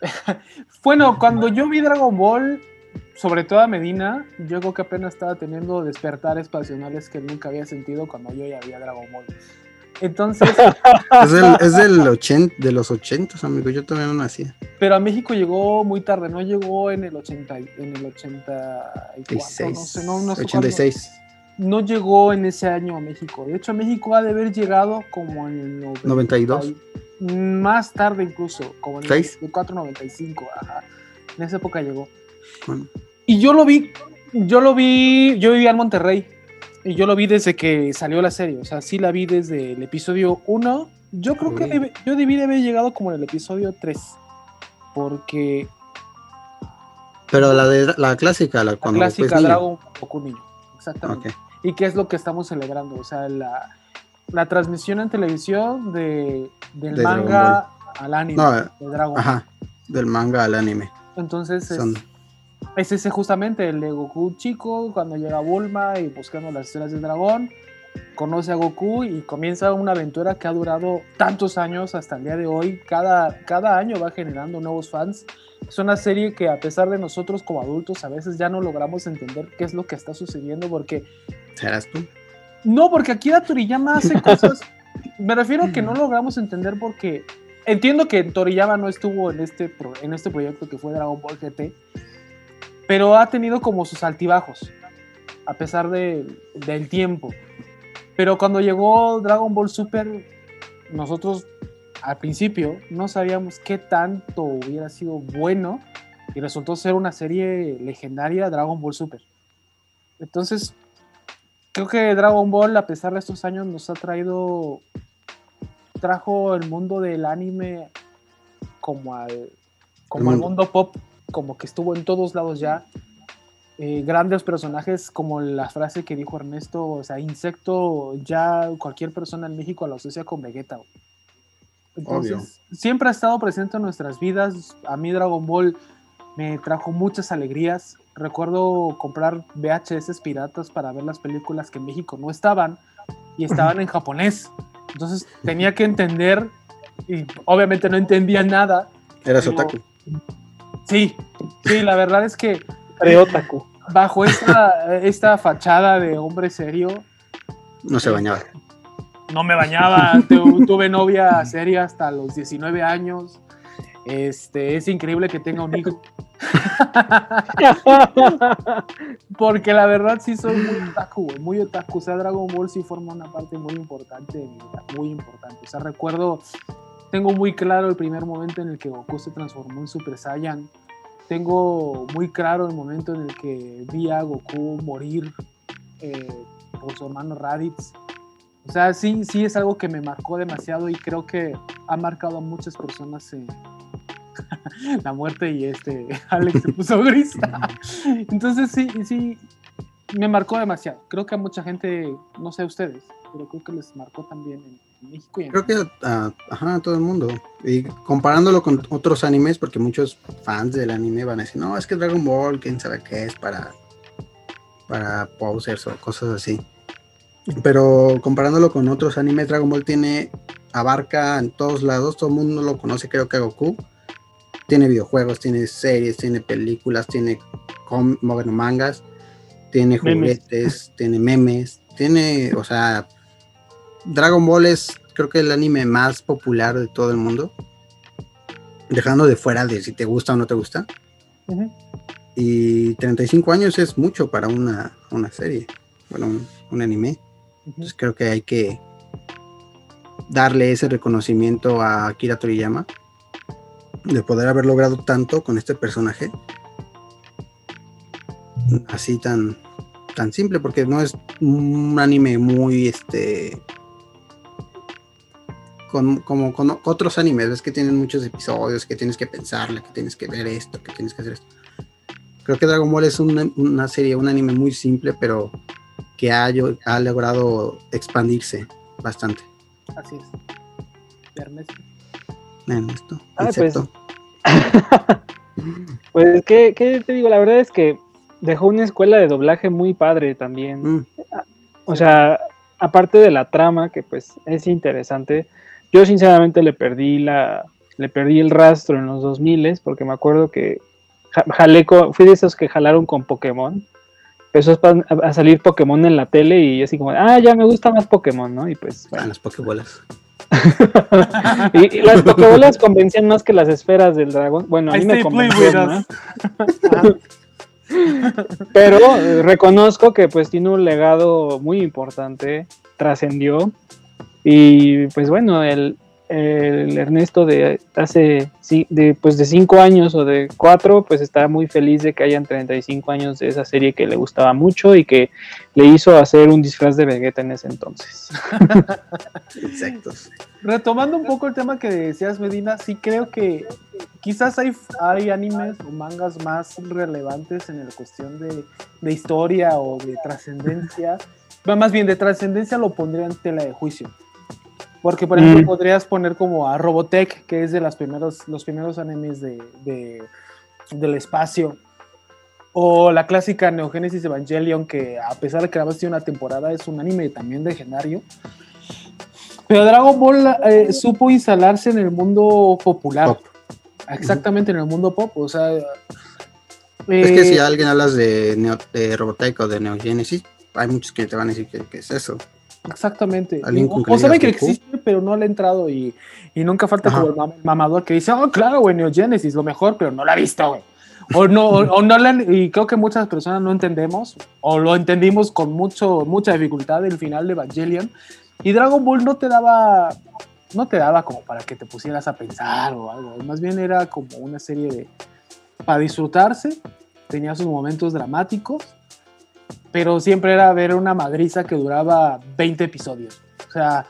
*laughs* bueno, cuando yo vi Dragon Ball, sobre todo a Medina, yo creo que apenas estaba teniendo despertares pasionales que nunca había sentido cuando yo ya vi Dragon Ball. Entonces. *laughs* es, del, es del 80, de los 80, amigo. Yo todavía no nacía. Pero a México llegó muy tarde, no llegó en el 80, en el 84, no sé, no, no sé 86. no llegó en ese año a México. De hecho, a México ha de haber llegado como en el 90, 92. Más tarde incluso, como en el 6. 94, 95. Ajá. En esa época llegó. Bueno. Y yo lo vi, yo lo vi, yo vivía en Monterrey. Y yo lo vi desde que salió la serie. O sea, sí la vi desde el episodio 1. Yo creo que debe, yo debí de haber llegado como en el episodio 3. Porque. Pero la de la clásica, la, cuando la clásica Dragon Goku Niño. Exactamente. Okay. Y qué es lo que estamos celebrando. O sea, la, la transmisión en televisión de, del de manga al anime. No, de Dragon Ajá, del manga al anime. Entonces, Son... es, es ese justamente el de Goku chico, cuando llega Bulma y buscando las esferas del dragón, conoce a Goku y comienza una aventura que ha durado tantos años hasta el día de hoy. Cada, cada año va generando nuevos fans. Es una serie que a pesar de nosotros como adultos a veces ya no logramos entender qué es lo que está sucediendo porque... ¿Serás tú? No, porque Akira Toriyama hace *laughs* cosas... Me refiero a que no logramos entender porque entiendo que Toriyama no estuvo en este, en este proyecto que fue Dragon Ball GT, pero ha tenido como sus altibajos, a pesar de, del tiempo. Pero cuando llegó Dragon Ball Super, nosotros al principio no sabíamos qué tanto hubiera sido bueno y resultó ser una serie legendaria Dragon Ball Super. Entonces, creo que Dragon Ball, a pesar de estos años, nos ha traído, trajo el mundo del anime como al, como al mundo pop como que estuvo en todos lados ya. Eh, grandes personajes como la frase que dijo Ernesto, o sea, insecto, ya cualquier persona en México lo asocia con Vegeta. Entonces, siempre ha estado presente en nuestras vidas. A mí Dragon Ball me trajo muchas alegrías. Recuerdo comprar VHS piratas para ver las películas que en México no estaban y estaban en japonés. Entonces tenía que entender y obviamente no entendía nada. Eras otaku. Sí, sí, la verdad es que. Otaku. Bajo esta, esta fachada de hombre serio. No se bañaba. No me bañaba. tuve novia seria hasta los 19 años. Este, es increíble que tenga un hijo. Porque la verdad sí soy muy otaku, muy otaku. O sea, Dragon Ball sí forma una parte muy importante de mi vida, muy importante. O sea, recuerdo tengo muy claro el primer momento en el que Goku se transformó en Super Saiyan. Tengo muy claro el momento en el que vi a Goku morir eh, por su hermano Raditz. O sea, sí, sí es algo que me marcó demasiado y creo que ha marcado a muchas personas *laughs* la muerte y este *laughs* Alex se puso gris. *laughs* Entonces sí, sí, me marcó demasiado. Creo que a mucha gente, no sé ustedes, pero creo que les marcó también en, México y en Creo que a, ajá, a todo el mundo. Y comparándolo con otros animes, porque muchos fans del anime van a decir, no, es que Dragon Ball, quién sabe qué es para, para posers o cosas así. Pero comparándolo con otros animes, Dragon Ball tiene, abarca en todos lados, todo el mundo lo conoce, creo que a Goku. Tiene videojuegos, tiene series, tiene películas, tiene bueno, mangas, tiene juguetes, tiene memes, tiene, o sea, Dragon Ball es creo que el anime más popular de todo el mundo. Dejando de fuera de si te gusta o no te gusta. Y 35 años es mucho para una, serie, bueno, un, anime. Entonces creo que hay que darle ese reconocimiento a Akira Toriyama de poder haber logrado tanto con este personaje así tan tan simple porque no es un anime muy este como con otros animes, ves que tienen muchos episodios, que tienes que pensarle, que tienes que ver esto, que tienes que hacer esto. Creo que Dragon Ball es una, serie, un anime muy simple, pero que ha, ha logrado expandirse bastante. Así es. Ernesto. Ernesto. Ah, pues, *laughs* pues ¿qué, ¿qué, te digo? La verdad es que dejó una escuela de doblaje muy padre también. Mm. O sea, aparte de la trama, que pues es interesante, yo sinceramente le perdí la le perdí el rastro en los 2000 porque me acuerdo que jalé fui de esos que jalaron con Pokémon empezó a, a, salir Pokémon en la tele y así como, ah, ya me gusta más Pokémon, ¿no? Y pues. Bueno. Ah, las Pokébolas. *laughs* y, las Pokébolas convencían más que las esferas del dragón. Bueno, a mí me convencieron, *laughs* Pero eh, reconozco que pues tiene un legado muy importante, trascendió y pues bueno, el, el Ernesto de hace de, pues de cinco años o de cuatro, pues está muy feliz de que hayan 35 años de esa serie que le gustaba mucho y que le hizo hacer un disfraz de Vegeta en ese entonces. *laughs* Insectos. Retomando un poco el tema que decías, Medina, sí creo que quizás hay, hay animes o mangas más relevantes en la cuestión de, de historia o de trascendencia. *laughs* Más bien, de trascendencia lo pondría en tela de juicio porque, por ejemplo, mm. podrías poner como a Robotech, que es de las primeros, los primeros animes de, del espacio. O la clásica Neogénesis Evangelion, que a pesar de que más tiene una temporada, es un anime también legendario. Pero Dragon Ball eh, supo instalarse en el mundo popular. Exactamente, en el mundo pop. O sea. es que si eh, alguien hablas de, de Robotech o de Neogénesis, hay muchos que te van a decir que es eso. Exactamente. O, sabe que existe, pero no le ha entrado y, nunca falta como el mamador que dice, oh, claro, güey, Neogenesis, lo mejor, pero no la ha visto, güey. O no, o, no y creo que muchas personas no entendemos, o lo entendimos con mucho, mucha dificultad el final de Evangelion. Y Dragon Ball no te daba, no te daba como para que te pusieras a pensar o algo. Más bien era como una serie de, para disfrutarse, tenía sus momentos dramáticos pero siempre era ver una madriza que duraba 20 episodios. O sea,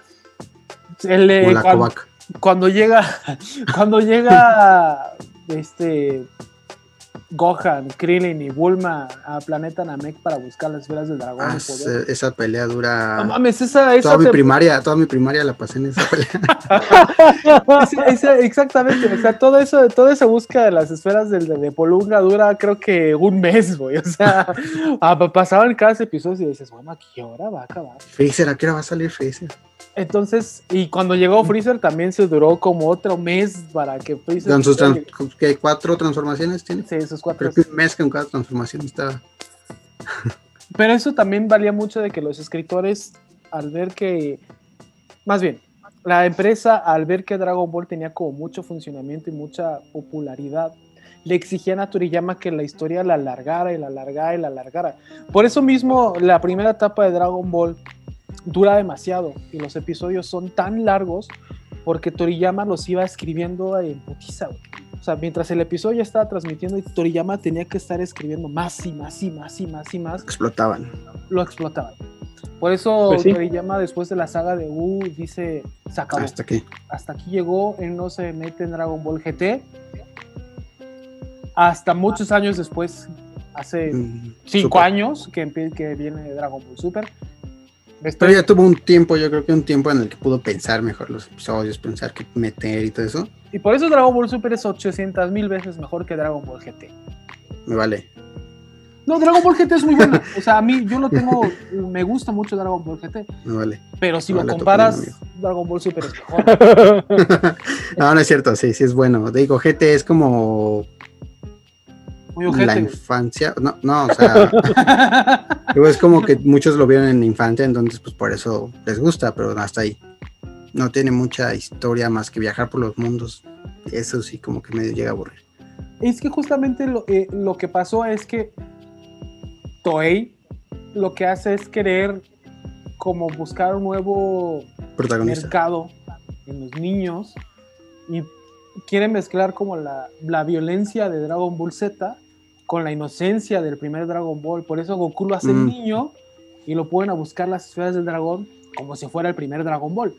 él, cuando, cuando, llega, *laughs* cuando llega este Gohan, Krillin y Bulma a Planeta Namek para buscar las esferas del dragón. Ah, esa pelea dura. No mames, esa, toda mi primaria, toda mi primaria la pasé en esa pelea. *laughs* exactamente, o sea, todo eso, toda esa búsqueda de las esferas del, de, Polunga dura creo que un mes, güey. O sea, *laughs* pasaban cada episodio y dices, bueno, ¿a qué hora va a acabar? Freezer, ¿a qué hora va a salir Freezer? Entonces, y cuando llegó Freezer también se duró como otro mes para que Freezer. Con sus que cuatro transformaciones tiene. Sí, esos cuatro. Creo que un mes con cada transformación estaba. *laughs* Pero eso también valía mucho de que los escritores, al ver que. Más bien, la empresa, al ver que Dragon Ball tenía como mucho funcionamiento y mucha popularidad, le exigían a Toriyama que la historia la alargara y la alargara y la alargara. Por eso mismo, la primera etapa de Dragon Ball dura demasiado y los episodios son tan largos porque Toriyama los iba escribiendo en putiza, O sea, mientras el episodio estaba transmitiendo y Toriyama tenía que estar escribiendo más y más y más y más y más. Explotaban. Lo explotaban. Por eso pues Toriyama después de la saga de U dice, se acabó. Hasta aquí. Hasta aquí llegó, él no se mete en Dragon Ball GT. Hasta muchos años después, hace mm, cinco años que, que viene Dragon Ball Super, pero ya tuvo un tiempo, yo creo que un tiempo en el que pudo pensar mejor los episodios, pensar qué meter y todo eso. Y por eso Dragon Ball Super es 800 mil veces mejor que Dragon Ball GT. Me vale. No, Dragon Ball GT es muy bueno. O sea, a mí yo lo tengo, me gusta mucho Dragon Ball GT. Me vale. Pero si lo comparas, Dragon Ball Super es *laughs* mejor. no, no es cierto, sí, sí es bueno. Digo, GT es como la infancia, no, no, o sea, *laughs* es como que muchos lo vieron en infancia, entonces pues por eso les gusta, pero hasta ahí. No tiene mucha historia más que viajar por los mundos. Eso sí, como que medio llega a aburrir. Es que justamente lo, eh, lo que pasó es que Toei lo que hace es querer como buscar un nuevo mercado en los niños y quiere mezclar como la, la, violencia de Dragon Ball Z con la inocencia del primer Dragon Ball. Por eso Goku lo hace mm. niño y lo pueden a buscar las esferas del dragón como si fuera el primer Dragon Ball.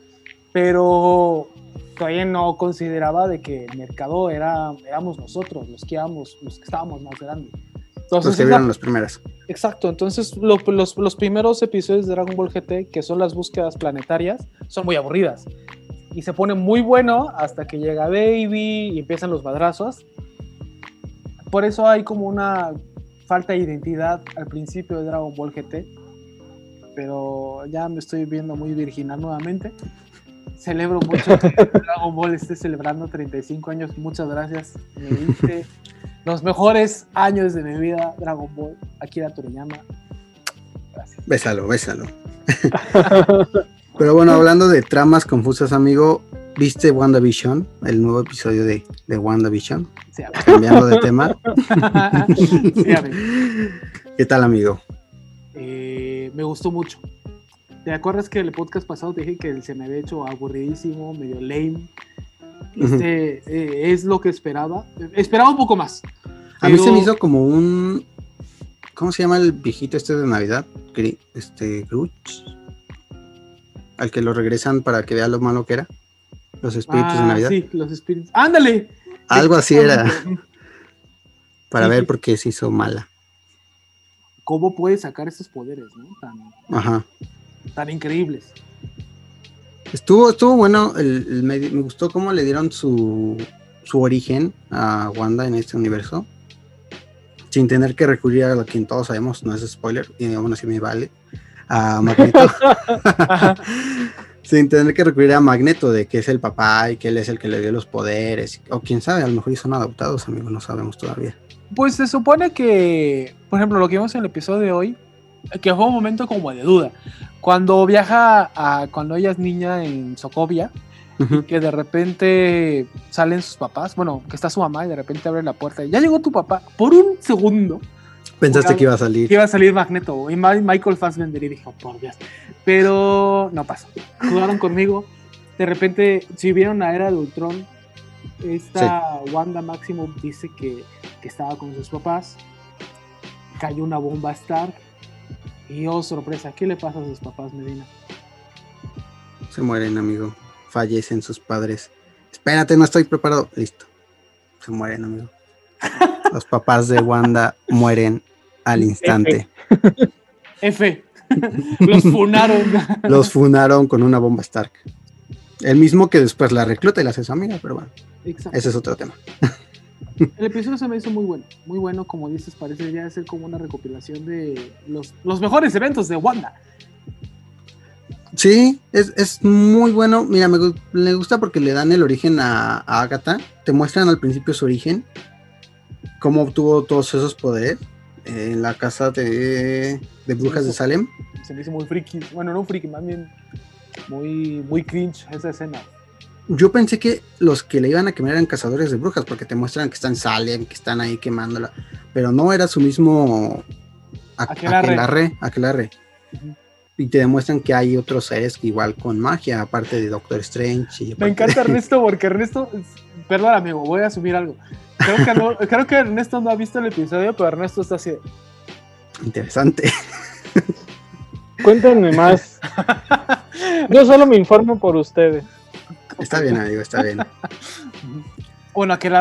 Pero todavía no consideraba de que el mercado era, éramos nosotros, los que, éramos, los que estábamos más grandes. Entonces, los que vieron los primeros. Exacto, entonces los, los primeros episodios de Dragon Ball GT, que son las búsquedas planetarias, son muy aburridas. Y se pone muy bueno hasta que llega Baby y empiezan los madrazos por eso hay como una falta de identidad al principio de Dragon Ball GT. Pero ya me estoy viendo muy virginal nuevamente. Celebro mucho que *laughs* Dragon Ball esté celebrando 35 años. Muchas gracias. Me diste los mejores años de mi vida, Dragon Ball, Akira Toriyama. Gracias. Bésalo, bésalo. *laughs* Pero bueno, hablando de tramas confusas, amigo, ¿viste WandaVision? El nuevo episodio de, de WandaVision. Sí, Cambiando de tema. *laughs* sí. ¿Qué tal, amigo? Eh, me gustó mucho. ¿Te acuerdas que el podcast pasado te dije que se me había hecho aburridísimo, medio lame? Este eh, es lo que esperaba. Esperaba un poco más. A mí se pero- me hizo como un. ¿Cómo se llama el viejito este de Navidad? Este, Gruch. Al que lo regresan para que vea lo malo que era. Los espíritus de Ah, Navidad. Sí, los espíritus. ¡Ándale! Algo así era. Para Sí, ver sí. por qué se hizo mala. ¿Cómo puede sacar estos poderes, no? Tan, Ajá. tan increíbles. Estuvo, estuvo bueno. el- el- me, me gustó cómo le dieron su, su origen a Wanda en este universo. Sin tener que recurrir a lo que todos sabemos, no es spoiler, y aún así me vale. A Magneto. *laughs* Sin tener que recurrir a Magneto, de que es el papá y que él es el que le dio los poderes. O quién sabe, a lo mejor y son adoptados, amigos, no sabemos todavía. Pues se supone que, por ejemplo, lo que vimos en el episodio de hoy, que fue un momento como de duda. Cuando viaja a, cuando ella es niña en Sokovia, Ujú. que de repente salen sus papás, bueno, que está su mamá y de repente abre la puerta y ya llegó tu papá. Por un segundo Pensaste que iba a salir. que iba a salir Magneto y Michael Fassbender y dije, "Oh, por Dios. Pero no pasó. Jugaron conmigo. De repente, si vieron la era de Ultron, esta Wanda Maximoff dice que, que estaba con sus papás. Cayó una bomba Stark. Y oh, sorpresa, ¿qué le pasa a sus papás, Medina? Se mueren, amigo. Fallecen sus padres. Espérate, no estoy preparado. Listo. Se mueren, amigo. *laughs* Los papás de Wanda mueren al instante. F. *laughs* Los funaron. Los funaron con una bomba Stark. El mismo que después la recluta y la hace su amiga, pero bueno, Exacto. ese es otro tema. El episodio se me hizo muy bueno. Muy bueno, como dices, parece ya ser como una recopilación de los, los mejores eventos de Wanda. Sí, es, es muy bueno. Mira, me, me gusta porque le dan el origen a, a Agatha. Te muestran al principio su origen, cómo obtuvo todos esos poderes en la casa de, de brujas de Salem. se me hizo muy friki. Bueno, no friki, más bien muy, muy cringe esa escena. Yo pensé que los que le iban a quemar eran cazadores de brujas, porque te muestran que están en Salem, que están ahí quemándola. Pero no era su mismo Aquelarre. aquelarre. Y te demuestran que hay otros seres que igual con magia, aparte de Doctor Strange. y Me encanta *laughs* Ernesto porque Ernesto, perdón amigo, voy a asumir algo. Creo que, no- *laughs* creo que Ernesto no ha visto el episodio, pero Ernesto está así. de, Interesante. Cuéntenme más. Yo solo me informo por ustedes. Está bien, amigo, está bien. Bueno, aquel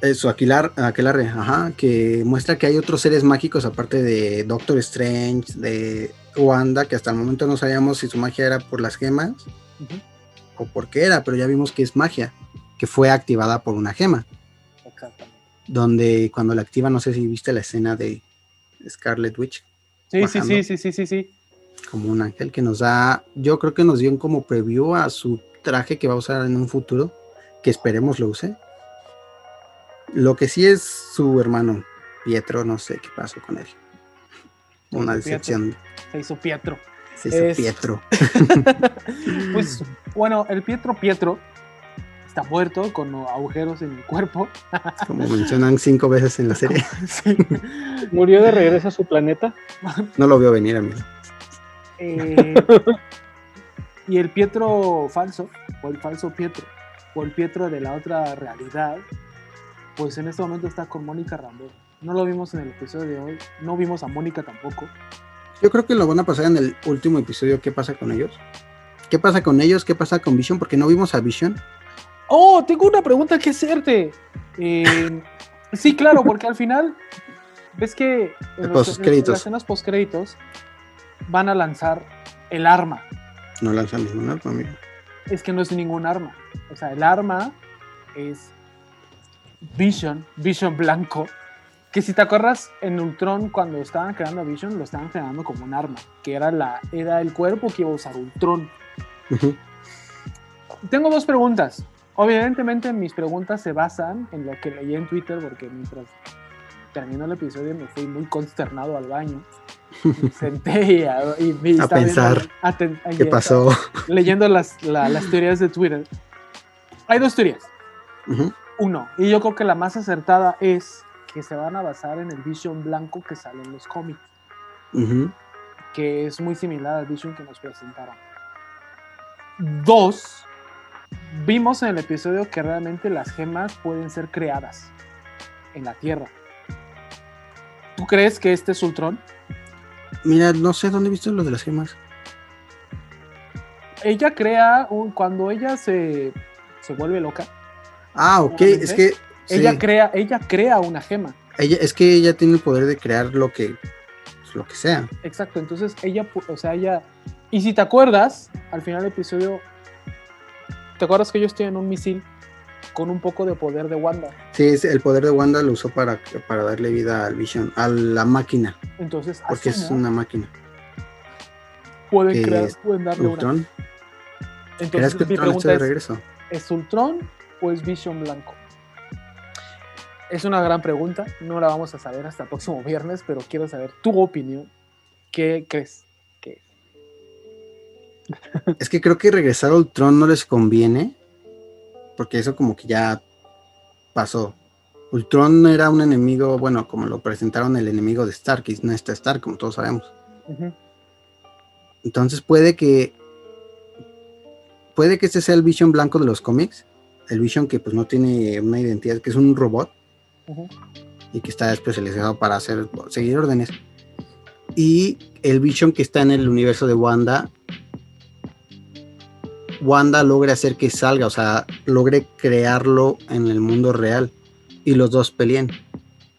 Eso, Aquilar, Aquelarre, ajá, que muestra que hay otros seres mágicos aparte de Doctor Strange, de Wanda, que hasta el momento no sabíamos si su magia era por las gemas o por qué era, pero ya vimos que es magia, que fue activada por una gema, Exactamente. donde cuando la activa, no sé si viste la escena de Scarlet Witch, Sí, sí, Bajando. sí, sí, sí, sí, sí. como un ángel que nos da, yo creo que nos dio un como preview a su traje que va a usar en un futuro, que esperemos lo use. Lo que sí es su hermano, Pietro, no sé qué pasó con él. Una decepción. Se hizo Pietro. Se hizo Es- Pietro. *laughs* Pues *laughs* bueno, el Pietro Pietro está muerto con agujeros en el cuerpo. Como mencionan cinco veces en la serie. *laughs* Sí. Murió de regreso a su planeta. No lo veo venir, amigo. Eh, y el Pietro falso, o el falso Pietro, o el Pietro de la otra realidad, pues en este momento está con Mónica Rambeau. No lo vimos en el episodio de hoy, no vimos a Mónica tampoco. Yo creo que lo van a pasar en el último episodio. ¿Qué pasa con ellos? ¿Qué pasa con ellos? ¿Qué pasa con Vision? Porque no vimos a Vision. Oh, tengo una pregunta que hacerte. Eh, sí, claro, porque al final, ves que en, los- las escenas postcréditos van a lanzar el arma. No lanzan ningún arma, amigo. es que no es ningún arma. O sea, el arma es Vision, Vision blanco. Que si te acuerdas, en Ultron, cuando estaban creando Vision, lo estaban creando como un arma, que era, la, era el cuerpo que iba a usar Ultron. Tengo dos preguntas. Obviamente mis preguntas se basan en lo que leí en Twitter, porque mientras terminó el episodio me fui muy consternado al baño. *laughs* senté y, y a pensar qué pasó. Leyendo las, las, teorías de Twitter. Hay dos teorías. Uno, y yo creo que la más acertada es que se van a basar en el Vision blanco que sale en los cómics. Que es muy similar al Vision que nos presentaron. Dos, vimos en el episodio que realmente las gemas pueden ser creadas en la Tierra. ¿Tú crees que este es Ultron? Mira, no sé dónde he visto lo de las gemas. Ella crea, un, cuando ella se, se vuelve loca. Ah, ok, es que... Ella, crea, ella crea una gema. Ella, es que ella tiene el poder de crear lo que, pues, lo que sea. Exacto, entonces ella, o sea, ella... Y si te acuerdas, al final del episodio, ¿te acuerdas que ellos tienen un misil con un poco de poder de Wanda. Sí, el poder de Wanda lo usó para, para darle vida al Vision, a la máquina. Entonces, porque es una máquina. Pueden crear, pueden darle Ultron? una. Entonces, que mi pregunta es, regreso? ¿es Ultron o es Vision blanco? Es una gran pregunta, no la vamos a saber hasta el próximo viernes, pero quiero saber tu opinión. ¿Qué crees es? Que creo que regresar a Ultron no les conviene porque eso como que ya pasó. Ultron era un enemigo, bueno, como lo presentaron el enemigo de Stark, y no está Stark, como todos sabemos. Entonces puede que puede que este sea el Vision blanco de los cómics, el Vision que pues no tiene una identidad, que es un robot y que está especializado para hacer seguir órdenes. Y el Vision que está en el universo de Wanda Wanda logre hacer que salga, o sea, logre crearlo en el mundo real y los dos peleen.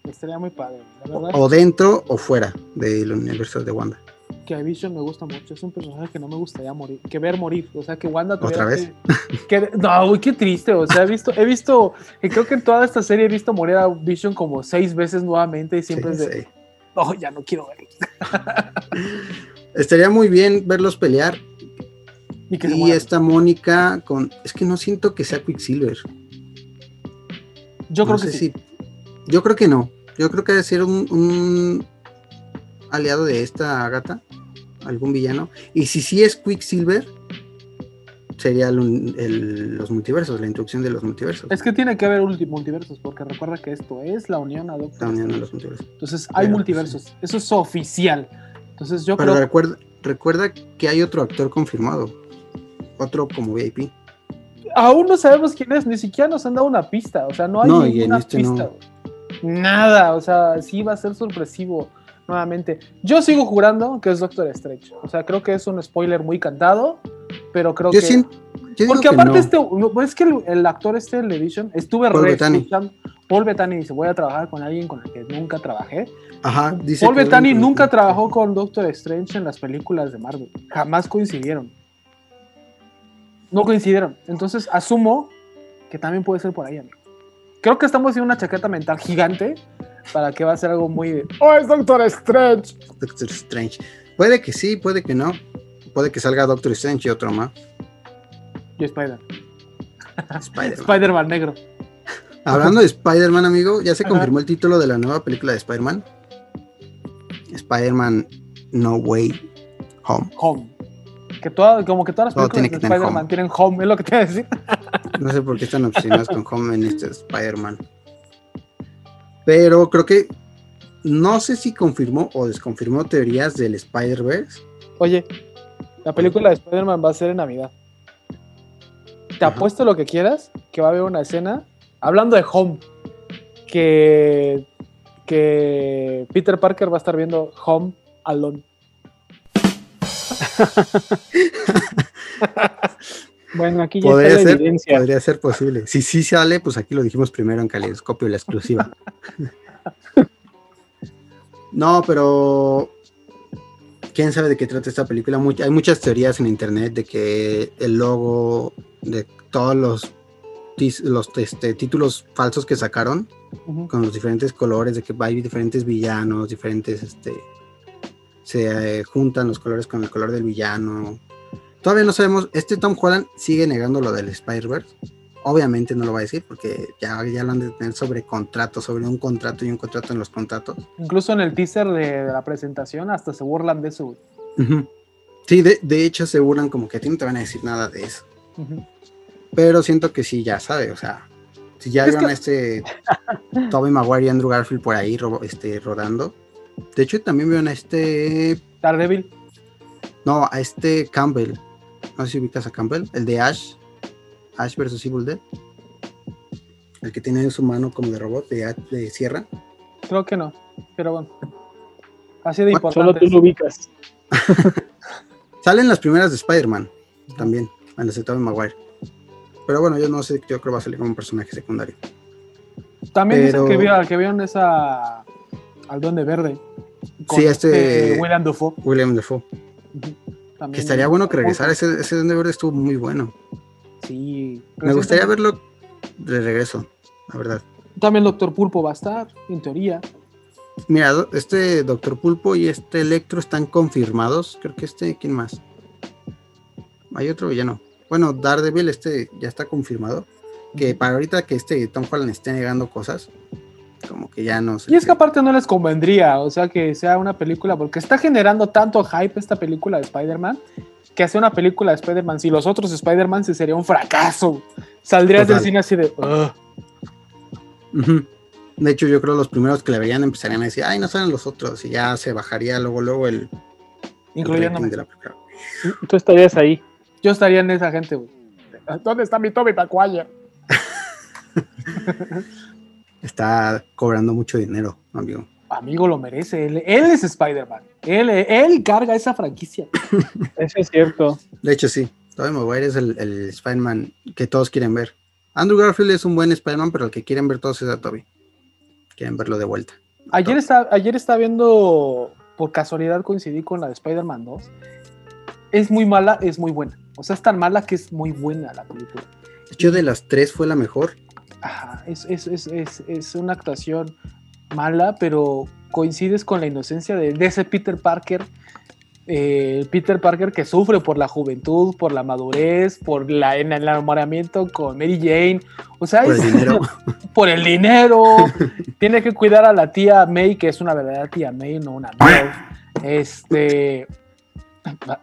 Estaría muy padre, O dentro o fuera del universo de Wanda. Que a Vision me gusta mucho, es un personaje que no me gustaría morir, que ver morir, o sea, que Wanda ¿Otra vez? *laughs* Que, no, uy, qué triste, o sea, he visto, he visto, creo que en toda esta serie he visto morir a Vision como seis veces nuevamente y siempre es de, no, ya no quiero verlo. Estaría muy bien verlos pelear y, esta Mónica con. Es que no siento que sea Quicksilver. Yo creo que sí. Yo creo que no. Yo creo que debe ser un, aliado de esta gata. Algún villano. Y si sí es Quicksilver, sería los multiversos, la introducción de los multiversos. Es que tiene que haber multiversos, porque recuerda que esto es la unión a La unión de los multiversos. Entonces hay multiversos. Eso es oficial. Entonces yo Pero recuerda, recuerda que hay otro actor confirmado otro como VIP. Aún no sabemos quién es, ni siquiera nos han dado una pista, o sea, no hay ninguna este pista. Nada, o sea, sí va a ser sorpresivo nuevamente. Yo sigo jurando que es Doctor Strange, o sea, creo que es un spoiler muy cantado, pero creo que... Porque aparte este, es que el, actor este de Edition, estuve Paul Bettany. Paul Bettany dice, voy a trabajar con alguien con el que nunca trabajé. Ajá, dice Paul Bettany nunca trabajó con Doctor Strange en las películas de Marvel, jamás coincidieron no coincidieron. Entonces asumo que también puede ser por ahí, amigo. Creo que estamos haciendo una chaqueta mental gigante para que va a ser algo muy de. ¡Oh, es Doctor Strange! Doctor Strange. Puede que sí, puede que no. Puede que salga Doctor Strange y otro más. Y Spider. Spider-Man. Spider-Man negro. Hablando de Spider-Man, amigo, ya se confirmó el título de la nueva película de Spider-Man. Spider-Man No Way Home. Home. Que como que todas las películas de Spider-Man tienen home, es lo que te voy a decir. *laughs* No sé por qué están obsesionados con home en este Spider-Man. Pero creo que no sé si confirmó o desconfirmó teorías del Spider-Verse. Oye, la película de Spider-Man va a ser en Navidad. Te apuesto lo que quieras que va a haber una escena hablando de home que que Peter Parker va a estar viendo Home Alone. Bueno, aquí ya podría ser, Podría ser posible. Si sí sale, pues aquí lo dijimos primero en Caleidoscopio, la exclusiva. *laughs* no, pero quién sabe de qué trata esta película. hay muchas teorías en internet de que el logo de todos los, los este, títulos falsos que sacaron con los diferentes colores, de que hay diferentes villanos, diferentes este, se eh, juntan los colores con el color del villano. Todavía no sabemos, este Tom Holland sigue negando lo del Spider-Verse. obviamente no lo va a decir porque ya, ya lo han de tener sobre contrato, sobre un contrato y un contrato en los contratos. Incluso en el teaser de, la presentación hasta se burlan de eso. Sí, de, de, hecho se burlan como que a ti no te van a decir nada de eso. Pero siento que sí, ya sabe, o sea, si ya vieron a este *laughs* Tobey Maguire y Andrew Garfield por ahí este, rodando. De hecho, también vieron a este... Daredevil. No, a este Campbell. No sé si ubicas a Campbell, el de Ash. Ash vs Evil Dead. El que tiene en su mano como de robot, de, de sierra. Creo que no, pero bueno. Así de importante. Solo tú lo ubicas. *laughs* Salen las primeras de Spider-Man también, en las de Tobey Maguire. Pero bueno, yo no sé, yo creo que va a salir como un personaje secundario. También dice que, vio, que vieron esa al Duende Verde. Sí, este, este, William Dafoe. William Dafoe. que estaría bueno que regresara. Ese, ese Duende Verde estuvo muy bueno. Sí. Me gustaría verlo de regreso, la verdad. También Doctor Pulpo va a estar, en teoría. Mira, este Doctor Pulpo y este Electro están confirmados. Creo que este, ¿quién más? Hay otro villano. Bueno, Daredevil, este ya está confirmado. Que para ahorita que este Tom Holland esté negando cosas, como que ya no sé. Y es que aparte no les convendría, o sea, que sea una película, porque está generando tanto hype esta película de Spider-Man, que hace una película de Spider-Man. Si los otros Spider-Man sí sería un fracaso. Saldrías del cine así de. De hecho, yo creo que los primeros que le veían empezarían a decir, ay, no salen los otros, y ya se bajaría luego, luego el. Incluyéndome. de la película. Tú estarías ahí. Yo estaría en esa gente, güey. ¿Dónde está mi Toby Maguire? *laughs* está cobrando mucho dinero, amigo. Amigo, lo merece. Él, es Spider-Man. Él, él carga esa franquicia. *laughs* Eso es cierto. De hecho, sí. Tobey Maguire es el, el Spider-Man que todos quieren ver. Andrew Garfield es un buen Spider-Man, pero el que quieren ver todos es a Toby. Quieren verlo de vuelta. Ayer está, ayer está viendo, por casualidad coincidí con la de Spider-Man 2. Es muy mala, es muy buena. O sea, es tan mala que es muy buena la película. De hecho, de las tres fue la mejor. Ajá, es, es, es, es una actuación mala, pero coincides con la inocencia de, ese Peter Parker. Eh, Peter Parker que sufre por la juventud, por la madurez, por la, el enamoramiento con Mary Jane. O sea, por el dinero. *laughs* por el dinero. *laughs* Tiene que cuidar a la tía May, que es una verdadera tía May, no una May. Este.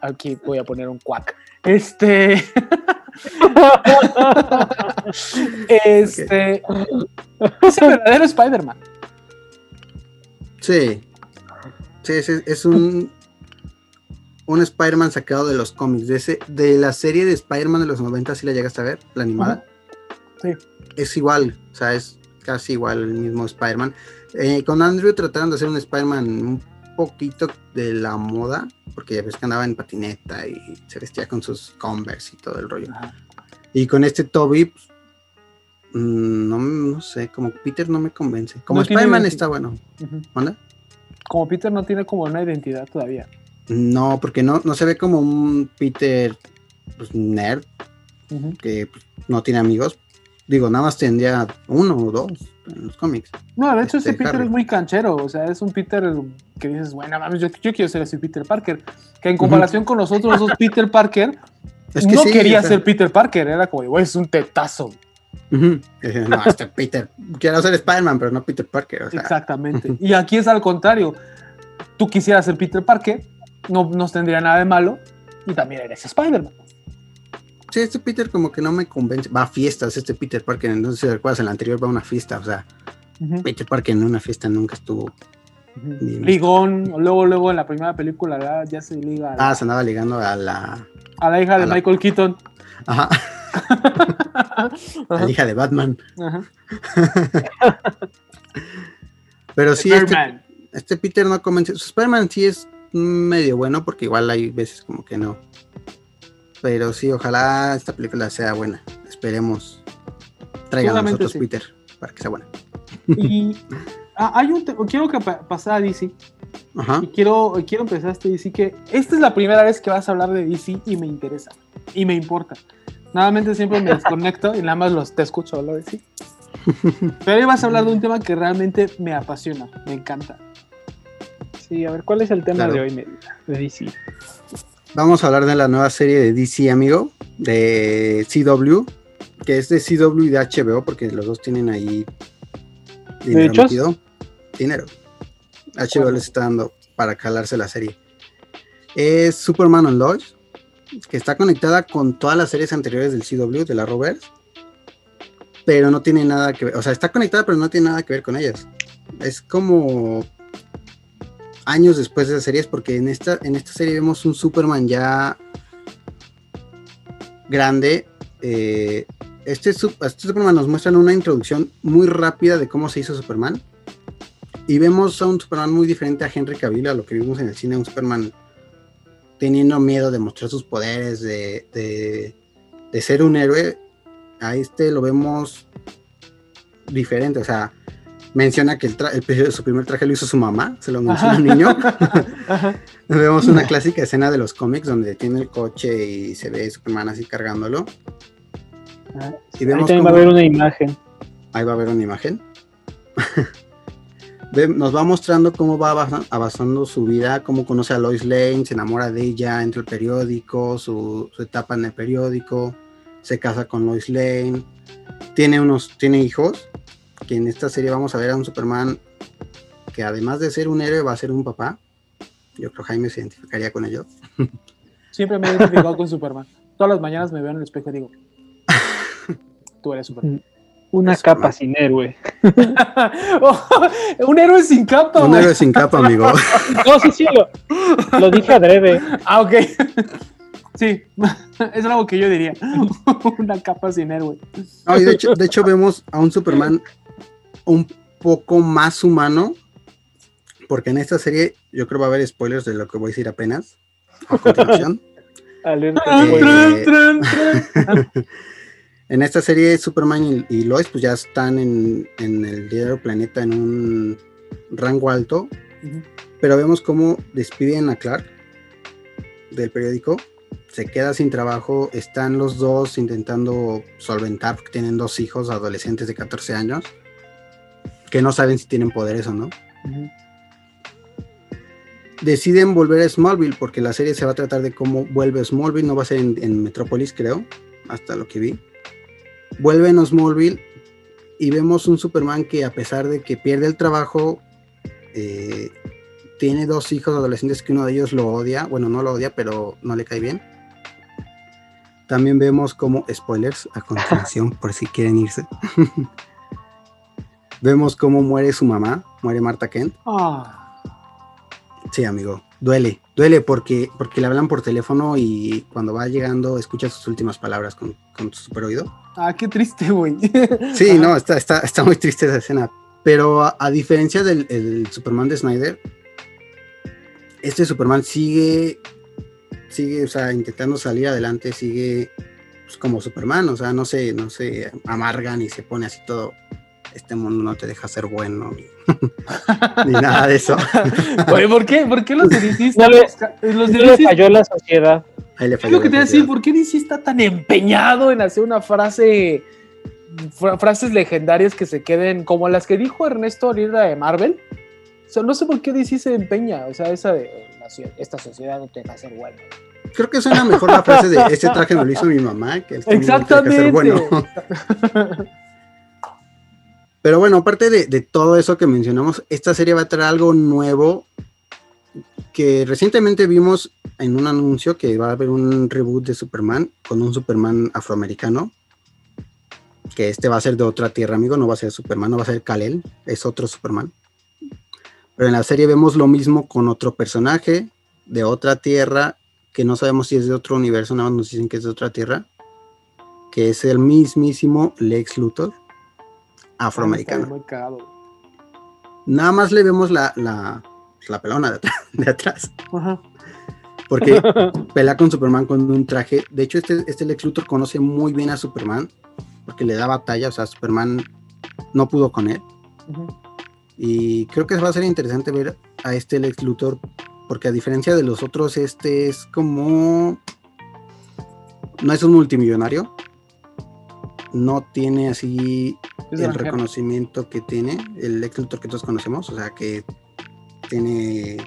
Aquí voy a poner un cuac. Este. *laughs* este. Es el verdadero Spider-Man. Sí. Sí, es, un. Un Spider-Man sacado de los cómics. De, ese, de la serie de Spider-Man de los 90, si la llegaste a ver, la animada. Sí. Es igual, o sea, es casi igual el mismo Spider-Man. Eh, con Andrew trataron de hacer un Spider-Man un poquito de la moda, porque ya ves que andaba en patineta y se vestía con sus Converse y todo el rollo. Y con este Toby, pues, mm, no, sé, como Peter no me convence. Como Spider-Man está bueno. Como Peter no tiene como una identidad todavía. No, porque no, no se ve como un Peter pues, nerd, que pues, no tiene amigos. Digo, nada más tendría uno o dos en los cómics. No, de hecho este, ese Peter es muy canchero, o sea, es un Peter que dices, bueno, yo, yo quiero ser así Peter Parker, que en comparación con los otros dos Peter Parker, *laughs* no quería ser Peter Parker, era como, güey, es un tetazo. No, este Peter, quiero ser Spider-Man, pero no Peter Parker. Exactamente. Y aquí es al contrario. Tú quisieras ser Peter Parker, no nos tendría nada de malo, y también eres Spider-Man. Sí, este Peter como que no me convence. Va a fiestas, este Peter Parker, entonces si recuerdas, en la anterior va a una fiesta, o sea, Peter Parker en una fiesta nunca estuvo. Ligón, luego, luego en la primera película ya se liga. ah, se andaba ligando a la. A la hija de Michael Keaton. Ajá. *laughs* La hija de Batman. Ajá. *laughs* Pero sí, este, este, Peter no convence. Superman sí es medio bueno porque igual hay veces como que no. Pero sí, ojalá esta película sea buena. Esperemos. Traigan a nosotros Peter para que sea buena. Y *laughs* ah, hay un quiero que pasar a DC. Ajá. Y quiero, quiero empezar este DC que esta es la primera vez que vas a hablar de DC y me interesa y me importa. Nuevamente siempre me desconecto y nada más los te escucho hablar de DC. *laughs* Pero hoy vas a hablar de un tema que realmente me apasiona, me encanta. Sí, a ver, ¿cuál es el tema de hoy de DC? Vamos a hablar de la nueva serie de DC, amigo, de CW, que es de CW y de HBO, porque los dos tienen ahí dinero metido. Dinero. HBO les está dando para calarse la serie. Es Superman on Lois, que está conectada con todas las series anteriores del CW, de la Roberts, pero no tiene nada que ver, o sea, está conectada, pero no tiene nada que ver con ellas. Es como años después de esas series, porque en esta, en esta serie vemos un Superman ya grande. Eh, este, este, Superman nos muestra una introducción muy rápida de cómo se hizo Superman. Y vemos a un Superman muy diferente a Henry Cavill, a lo que vimos en el cine, un Superman teniendo miedo de mostrar sus poderes, de, de, ser un héroe. A este lo vemos diferente, o sea, menciona que el, el, su primer traje lo hizo su mamá, se lo menciona un niño. *laughs* Vemos una clásica escena de los cómics donde tiene el coche y se ve Superman así cargándolo. Ah, y vemos ahí va a haber una imagen. Ahí va a haber una imagen. *laughs* Nos va mostrando cómo va avanzando su vida, cómo conoce a Lois Lane, se enamora de ella, entra al periódico, su, su etapa en el periódico, se casa con Lois Lane, tiene unos, tiene hijos, que en esta serie vamos a ver a un Superman que además de ser un héroe va a ser un papá. Yo creo que Jaime se identificaría con ello. Siempre me he identificado con Superman. Todas las mañanas me veo en el espejo y digo, *laughs* tú eres Superman. Una capa sin héroe. Oh, *laughs* un héroe sin capa. Un héroe sin capa, amigo. *laughs* no, sí, sí, lo, lo dije adrede. Ah, ok. Sí, es algo que yo diría. Una capa sin héroe. de, hecho, de hecho, vemos a un Superman un poco más humano, porque en esta serie yo creo va a haber spoilers de lo que voy a decir apenas a *laughs* continuación. Eh, *laughs* en esta serie Superman y, Lois pues ya están en, el diario Planeta en un rango alto, pero vemos cómo despiden a Clark del periódico, se queda sin trabajo, están los dos intentando solventar porque tienen dos hijos adolescentes de 14 años que no saben si tienen poderes o no. Deciden volver a Smallville porque la serie se va a tratar de cómo vuelve Smallville, no va a ser en, Metrópolis, creo, hasta lo que vi. Vuelven a Smallville y vemos un Superman que a pesar de que pierde el trabajo, eh, tiene dos hijos adolescentes que uno de ellos lo odia, bueno, no lo odia, pero no le cae bien. También vemos como spoilers a continuación, *laughs* por si quieren irse. *laughs* Vemos cómo muere su mamá, muere Marta Kent. Ah. Sí, amigo, duele, duele porque, porque le hablan por teléfono y cuando va llegando escucha sus últimas palabras con, con su super oído. Ah, qué triste, güey. *laughs* Sí, no, está, está, está muy triste esa escena. Pero a, diferencia del Superman de Snyder, este Superman sigue, sigue, o sea, intentando salir adelante, sigue pues, como Superman, o sea, no se, no se amarga ni se pone así todo este mundo no te deja ser bueno ni, *laughs* nada de eso. *laughs* ¿por qué? ¿Por qué *laughs* los DC los le falló la sociedad. Ahí le falló lo que te decir, ¿por qué DC está tan empeñado en hacer una frase, frases legendarias que se queden como las que dijo Ernesto ahorita de Marvel? O sea, no sé por qué DC se empeña, o sea, esa de esta sociedad no te deja ser bueno. Creo que suena mejor la frase de ese traje me lo hizo mi mamá que el Exactamente. Bueno. Pero bueno, aparte de, todo eso que mencionamos, esta serie va a traer algo nuevo que recientemente vimos en un anuncio que va a haber un reboot de Superman con un Superman afroamericano. Que este va a ser de otra tierra, amigo, no va a ser Superman, no va a ser Kal-El, es otro Superman. Pero en la serie vemos lo mismo con otro personaje de otra tierra, que no sabemos si es de otro universo, nada más nos dicen que es de otra tierra, que es el mismísimo Lex Luthor afroamericano. Nada más le vemos la, la, la pelona de, atrás. Porque *laughs* pelea con Superman con un traje. De hecho, este, este Lex Luthor conoce muy bien a Superman. Porque le da batalla. O sea, Superman no pudo con él. Y creo que va a ser interesante ver a este Lex Luthor. Porque a diferencia de los otros, este es como. No es un multimillonario no tiene así el reconocimiento que tiene el ex Luthor que todos conocemos, o sea que tiene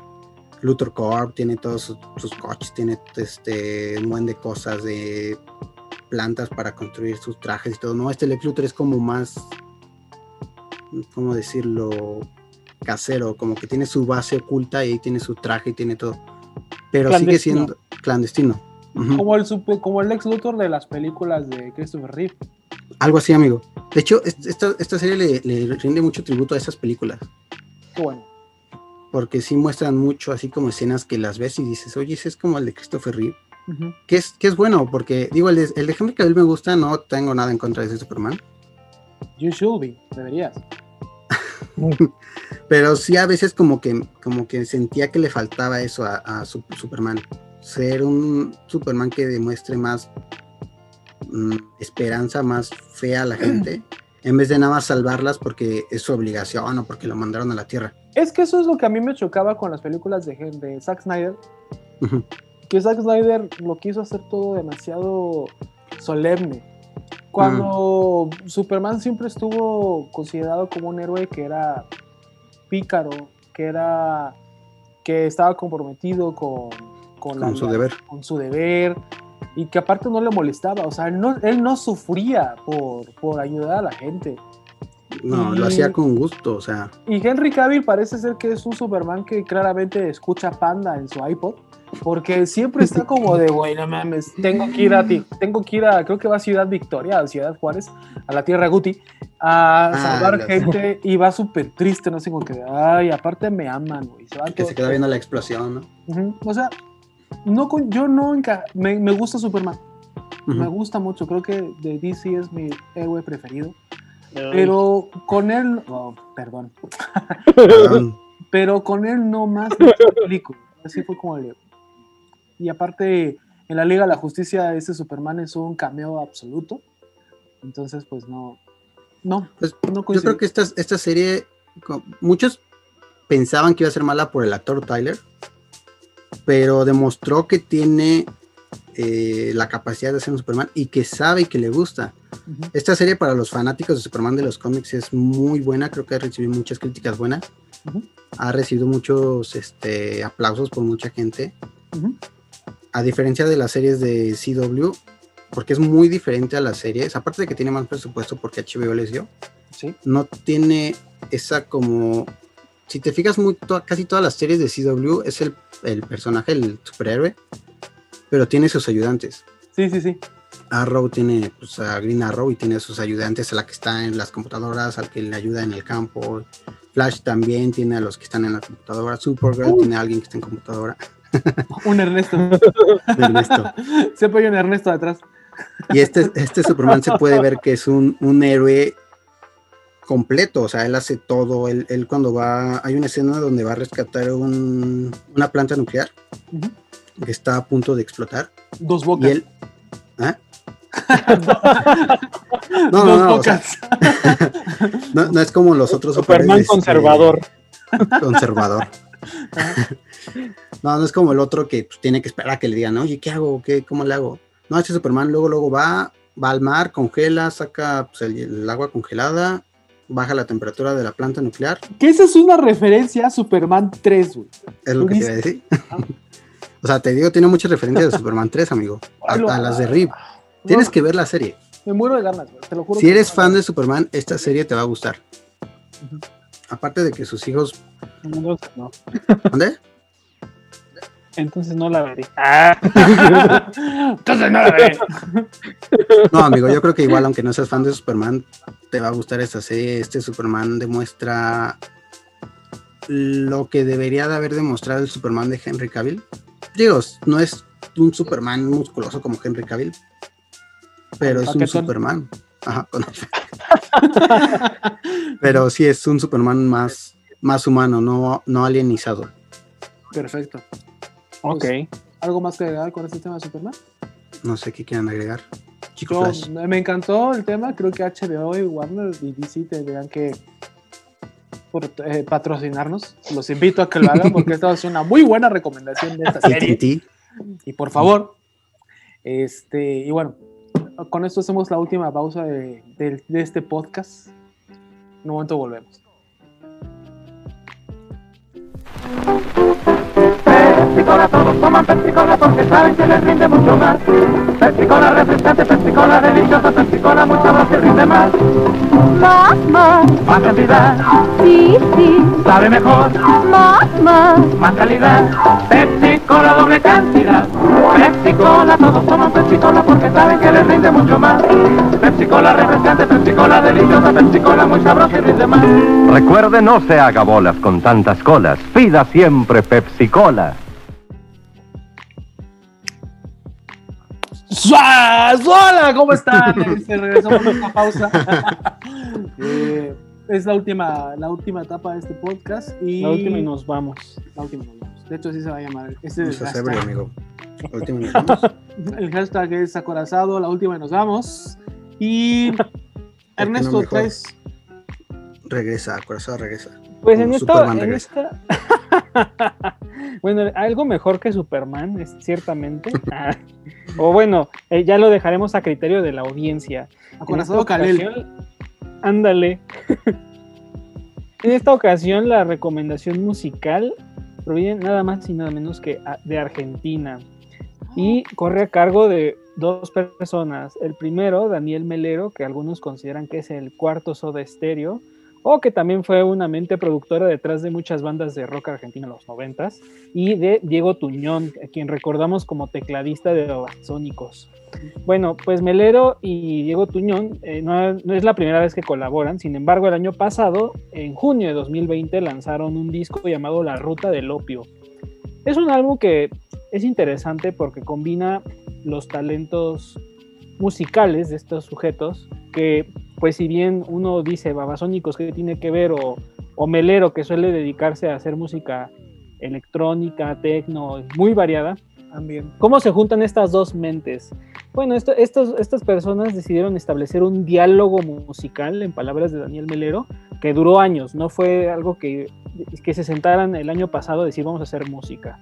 Luthor Corp, tiene todos sus, coches, tiene este un buen de cosas de plantas para construir sus trajes y todo. No, este Lex Luthor es como más, ¿cómo decirlo? Casero, como que tiene su base oculta y ahí tiene su traje y tiene todo. Pero sigue siendo clandestino. como, el, como el Lex Luthor de las películas de Christopher Reeve. Algo así, amigo. De hecho, esta, esta serie le, le, rinde mucho tributo a esas películas. Qué bueno. Porque sí muestran mucho, así como escenas que las ves y dices, oye, ese es como el de Christopher Reeve. que, es, que es bueno, porque digo, el de, el de Henry Cavill me gusta, no tengo nada en contra de ese Superman. You should be, deberías. *laughs* Pero sí a veces como que, como que sentía que le faltaba eso a, a Superman. Ser un Superman que demuestre más esperanza, más fe a la gente, en vez de nada más salvarlas porque es su obligación o porque lo mandaron a la Tierra. Es que eso es lo que a mí me chocaba con las películas de, de Zack Snyder. Que Zack Snyder lo quiso hacer todo demasiado solemne. Cuando mm. Superman siempre estuvo considerado como un héroe que era pícaro, que era que estaba comprometido con, con, su deber. Con su deber y que aparte no le molestaba, o sea, él no, él no sufría por, por ayudar a la gente. No, lo hacía con gusto, o sea. Y Henry Cavill parece ser que es un Superman que claramente escucha Panda en su iPod, porque siempre está *laughs* como de, güey, no mames, tengo que ir a ti, tengo que ir a, creo que va a Ciudad Victoria, a Ciudad Juárez, a la Tierra Guti, a ah, salvar gente y va súper triste, no sé, como que, ay, aparte me aman, güey. que se queda viendo la explosión, ¿no? O sea, no yo no me, me gusta Superman. Me gusta mucho, creo que de DC es mi héroe preferido. Pero con él, oh, perdón. *laughs* pero con él no más me explico. Así fue como el Y aparte, en la Liga de la Justicia, ese Superman es un cameo absoluto. Entonces, pues no. No, pues, no Yo creo que esta, esta serie, muchos pensaban que iba a ser mala por el actor Tyler, pero demostró que tiene eh, la capacidad de ser un Superman y que sabe y que le gusta. Esta serie para los fanáticos de Superman de los cómics es muy buena, creo que ha recibido muchas críticas buenas, ha recibido muchos este, aplausos por mucha gente. A diferencia de las series de CW, porque es muy diferente a las series, aparte de que tiene más presupuesto porque HBO les dio, no tiene esa como si te fijas, muy casi todas las series de CW es el, el, personaje, el superhéroe, pero tiene sus ayudantes. Sí, sí, sí. Arrow tiene pues, a Green Arrow y tiene sus ayudantes, a la que está en las computadoras, al que le ayuda en el campo. Flash también tiene a los que están en la computadora. Supergirl tiene a alguien que está en computadora. *laughs* Un Ernesto. *laughs* Ernesto. *laughs* Se apoya un Ernesto atrás. Y este, este Superman se puede ver que es un, un héroe completo, o sea, él hace todo, él, cuando va, hay una escena donde va a rescatar una planta nuclear que está a punto de explotar. Dos bocas. Y él, ¿ah? *laughs* no, Dos no, bocas. *laughs* no, no, es como los otros Superman este, conservador. conservador. *laughs* no, no es como el otro que pues, tiene que esperar a que le digan, oye, ¿qué hago? ¿Qué, ¿Cómo le hago? No, este Superman luego, luego va, va al mar, congela, saca pues, el, agua congelada, baja la temperatura de la planta nuclear. Que esa es una referencia a Superman 3, güey. Es lo que te iba a decir. *laughs* o sea, te digo, tiene muchas referencias de Superman 3, amigo. A, las de Rip. Tienes que ver la serie. Me muero de ganas, te lo juro. Si eres fan de Superman, esta serie te va a gustar. Aparte de que sus hijos. No. ¿Dónde? Entonces no la veré. Ah. *laughs* Entonces no la veré. *laughs* No, amigo, yo creo que igual, aunque no seas fan de Superman, te va a gustar esta serie. Este Superman demuestra lo que debería de haber demostrado el Superman de Henry Cavill. Digo, no es un Superman musculoso como Henry Cavill, pero es un Superman. Ajá, *laughs* pero sí es un Superman más, más humano, no, no alienizado. Perfecto. Ok. Pues, ¿Algo más que agregar con este tema de Superman? No sé qué quieran agregar. me encantó el tema. Creo que HBO y Warner y DC tendrían que por, eh, patrocinarnos. Los invito a que lo hagan porque esta es una muy buena recomendación de esta serie. y por favor, este, y bueno, con esto hacemos la última pausa de, de este podcast. En un momento volvemos. Pepsi Cola, todos toman Pepsi Cola porque saben que les rinde mucho más. Pepsi Cola refrescante, Pepsi Cola deliciosa, Pepsi Cola muy sabrosa y rinde más. Más, más, Más cantidad, sí, sí. sabe mejor, Más, más, más calidad. Pepsi Cola doble cantidad. Pepsi Cola, todos toman Pepsi Cola porque saben que les rinde mucho más. Pepsi Cola refrescante, Pepsi Cola deliciosa, Pepsi Cola muy sabrosa y rinde más. Recuerde, no se haga bolas con tantas colas. Pida siempre Pepsi ¡Hola! ¿Cómo están? *laughs* Este, regresamos de esta pausa. *laughs* Eh, es la última, la última etapa de este podcast. Y La última y nos vamos. La última nos vamos. De hecho, así se va a llamar. No es el hashtag. amigo. La última nos *laughs* vamos. El hashtag es acorazado, la última y nos vamos. Y Ernesto, mejor? traes. Regresa, corazón, regresa. Pues en esta, en esta... *laughs* bueno, algo mejor que Superman, es ciertamente. Ah, o bueno, eh, ya lo dejaremos a criterio de la audiencia. Esta Kalel. ocasión- Ándale. *laughs* en esta ocasión, la recomendación musical proviene nada más y nada menos que a- de Argentina. Y corre a cargo de dos personas. El primero, Daniel Melero, que algunos consideran que es el cuarto soda estéreo, o que también fue una mente productora detrás de muchas bandas de rock argentino en los noventas, y de Diego Tuñón, a quien recordamos como tecladista de Babasónicos. Bueno, pues Melero y Diego Tuñón eh, no, no es la primera vez que colaboran, sin embargo el año pasado, en junio de 2020, lanzaron un disco llamado La Ruta del Opio. Es un álbum que es interesante porque combina los talentos musicales de estos sujetos que pues si bien uno dice babasónicos que tiene que ver o, o melero que suele dedicarse a hacer música electrónica, tecno, muy variada, También. ¿Cómo se juntan estas dos mentes? Bueno, esto- estos, estas personas decidieron establecer un diálogo musical, en palabras de Daniel Melero, que duró años, no fue algo que, que se sentaran el año pasado a decir vamos a hacer música.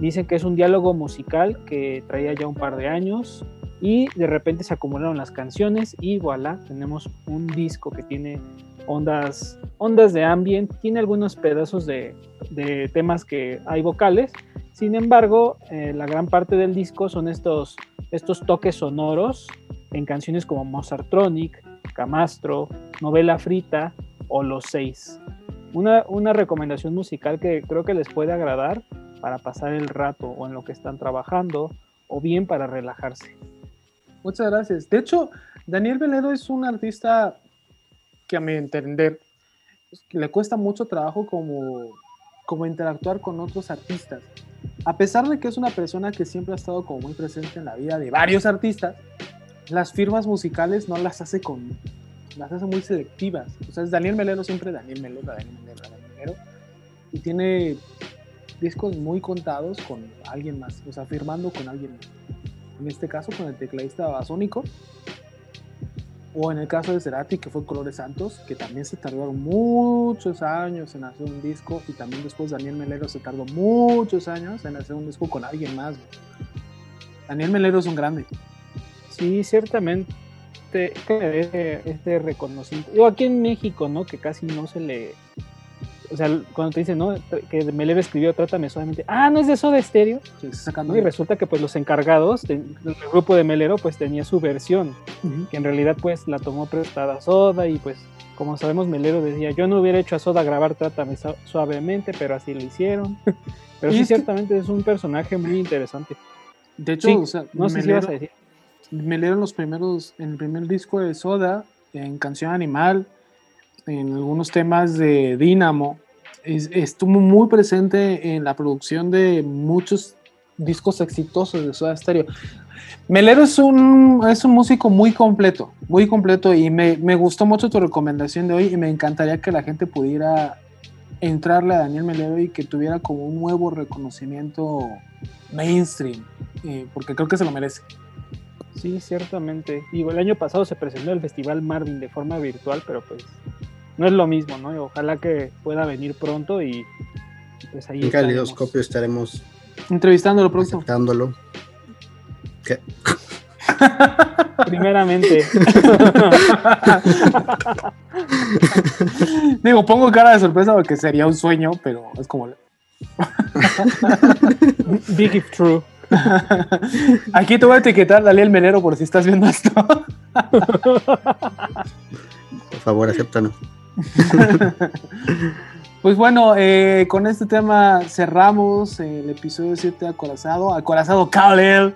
Dicen que es un diálogo musical que traía ya un par de años y de repente se acumularon las canciones y voilà, tenemos un disco que tiene ondas, ondas de ambient, tiene algunos pedazos de, temas que hay vocales, sin embargo, eh, la gran parte del disco son estos, toques sonoros en canciones como Mozartronic, Camastro, Novela Frita o Los Seis. Una recomendación musical que creo que les puede agradar para pasar el rato o en lo que están trabajando o bien para relajarse. Muchas gracias. De hecho, Daniel Veledo es un artista que a mi entender le cuesta mucho trabajo como, como interactuar con otros artistas. A pesar de que es una persona que siempre ha estado como muy presente en la vida de varios artistas, las firmas musicales no las hace con, las hace muy selectivas. O sea, es Daniel Melero siempre Daniel Melero, Daniel Melero, Daniel Melero. Y tiene discos muy contados con alguien más, o sea, firmando con alguien más. En este caso con el tecladista basónico. O en el caso de Cerati, que fue Colores Santos, que también se tardaron muchos años en hacer un disco. Y también después Daniel Melero se tardó muchos años en hacer un disco con alguien más. Daniel Melero es un grande. Sí, ciertamente merece este reconocimiento. Yo aquí en México, ¿no? Que casi no se le... O sea, cuando te dicen, ¿no? Que Melero escribió Trátame suavemente. Ah, ¿no es de Soda sacando ¿no? Y resulta que pues los encargados del grupo de Melero pues tenía su versión, que en realidad pues la tomó prestada Soda y pues como sabemos Melero decía, yo no hubiera hecho a Soda grabar Trátame Su- suavemente, pero así lo hicieron. *laughs* pero sí, ciertamente es un personaje muy interesante. De hecho, Sí, o sea, No sé si ibas a decir. Melero en los primeros, en el primer disco de Soda, en Canción Animal, en algunos temas de Dynamo, es- estuvo muy presente en la producción de muchos discos exitosos de Soda Stereo. Melero es un, es un músico muy completo, muy completo y me, me gustó mucho tu recomendación de hoy y me encantaría que la gente pudiera entrarle a Daniel Melero y que tuviera como un nuevo reconocimiento mainstream, eh, porque creo que se lo merece. Sí, ciertamente. Digo, el año pasado se presentó el Festival Marvin de forma virtual, pero pues no es lo mismo, ¿no? Y ojalá que pueda venir pronto y pues ahí En estaremos. Calidoscopio estaremos Entrevistándolo pronto. aceptándolo. ¿Qué? *laughs* *laughs* Primeramente. *laughs* Digo, pongo cara de sorpresa porque sería un sueño, pero es como Big if true. Aquí te voy a etiquetar Daniel Menero por si estás viendo esto. Por favor, acéptanos. *laughs* Pues bueno, eh, con este tema cerramos el episodio 7 de Acorazado. Acorazado Khaled.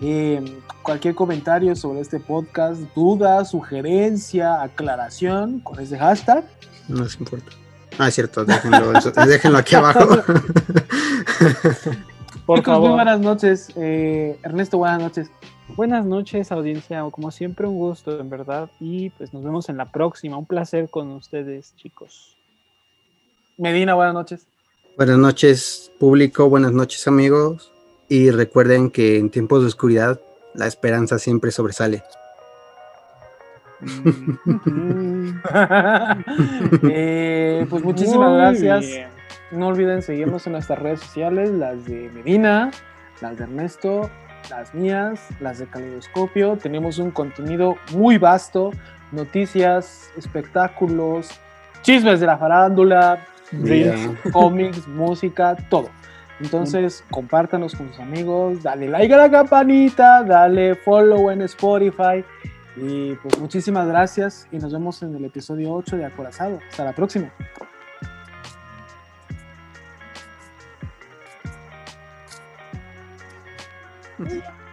Eh, cualquier comentario sobre este podcast, duda, sugerencia, aclaración con ese hashtag. No les importa. Ah, es cierto, déjenlo, *laughs* déjenlo aquí abajo. Por Chicos, muy buenas noches. Eh, Ernesto, buenas noches. Buenas noches, audiencia. Como siempre, un gusto, en verdad. Y pues nos vemos en la próxima. Un placer con ustedes, chicos. Medina, buenas noches. Buenas noches, público. Buenas noches, amigos. Y recuerden que en tiempos de oscuridad, la esperanza siempre sobresale. *laughs* Eh, pues muchísimas gracias. No olviden seguirnos en nuestras redes sociales, las de Medina, las de Ernesto, las mías, las de Caleidoscopio. Tenemos un contenido muy vasto, noticias, espectáculos, chismes de la farándula, *laughs* *laughs* cómics, música, todo. Entonces, compártanos con sus amigos, dale like a la campanita, dale follow en Spotify. Y pues muchísimas gracias y nos vemos en el episodio 8 de Acorazado. Hasta la próxima. You.